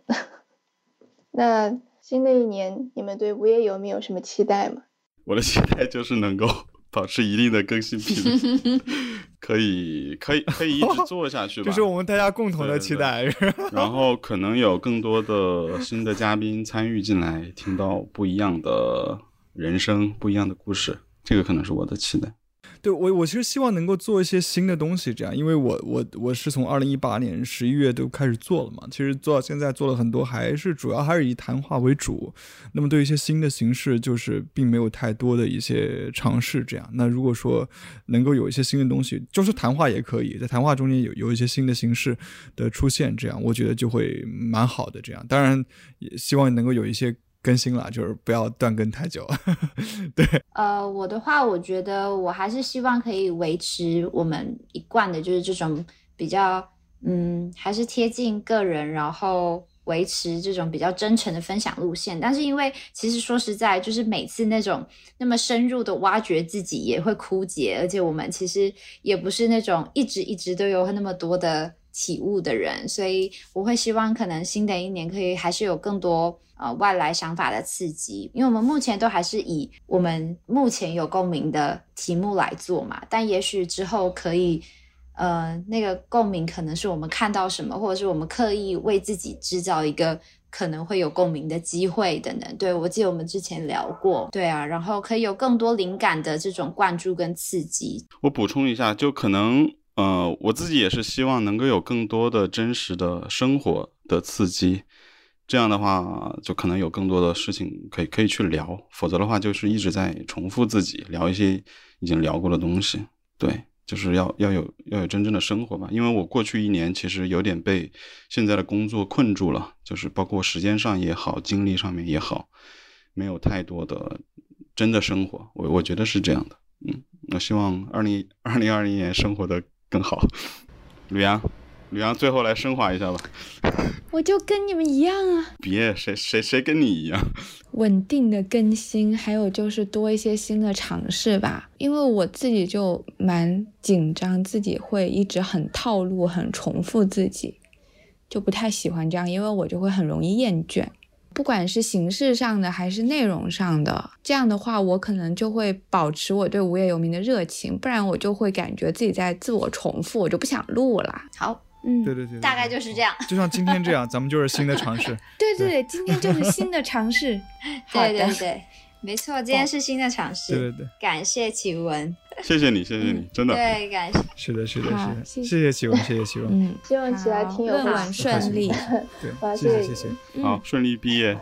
那新的一年，你们对无业游民有什么期待吗？我的期待就是 能够 保持一定的更新频率，可以可以可以一直做下去吧。这是我们大家共同的期待。然后可能有更多的新的嘉宾参与进来，听到不一样的人生，不一样的故事，这个可能是我的期待。对我，我其实希望能够做一些新的东西，这样，因为我我我是从二零一八年十一月都开始做了嘛，其实做到现在做了很多，还是主要还是以谈话为主。那么对一些新的形式，就是并没有太多的一些尝试，这样。那如果说能够有一些新的东西，就是谈话也可以在谈话中间有有一些新的形式的出现，这样我觉得就会蛮好的。这样，当然也希望能够有一些。更新了，就是不要断更太久。对，呃，我的话，我觉得我还是希望可以维持我们一贯的，就是这种比较，嗯，还是贴近个人，然后维持这种比较真诚的分享路线。但是，因为其实说实在，就是每次那种那么深入的挖掘自己也会枯竭，而且我们其实也不是那种一直一直都有那么多的体悟的人，所以我会希望可能新的一年可以还是有更多。呃，外来想法的刺激，因为我们目前都还是以我们目前有共鸣的题目来做嘛，但也许之后可以，呃，那个共鸣可能是我们看到什么，或者是我们刻意为自己制造一个可能会有共鸣的机会等等。对我记得我们之前聊过，对啊，然后可以有更多灵感的这种灌注跟刺激。我补充一下，就可能，呃，我自己也是希望能够有更多的真实的生活的刺激。这样的话，就可能有更多的事情可以可以去聊，否则的话就是一直在重复自己聊一些已经聊过的东西。对，就是要要有要有真正的生活吧。因为我过去一年其实有点被现在的工作困住了，就是包括时间上也好，精力上面也好，没有太多的真的生活。我我觉得是这样的。嗯，我希望二零二零二零年生活的更好。吕阳。吕阳，最后来升华一下吧。我就跟你们一样啊。别，谁谁谁跟你一样？稳定的更新，还有就是多一些新的尝试吧。因为我自己就蛮紧张，自己会一直很套路、很重复自己，就不太喜欢这样，因为我就会很容易厌倦。不管是形式上的还是内容上的，这样的话，我可能就会保持我对无业游民的热情，不然我就会感觉自己在自我重复，我就不想录了。好。嗯，对对对，大概就是这样。就像今天这样，咱们就是新的尝试。对对对，今天就是新的尝试。对对对，没错，今天是新的尝试。对对对，感谢启文。谢谢你，谢谢你，真的。对，感谢。是的，是的，是的，谢谢启文，谢谢启文。嗯，希望起来听有论文顺利。对，谢谢谢谢。好，顺利毕业。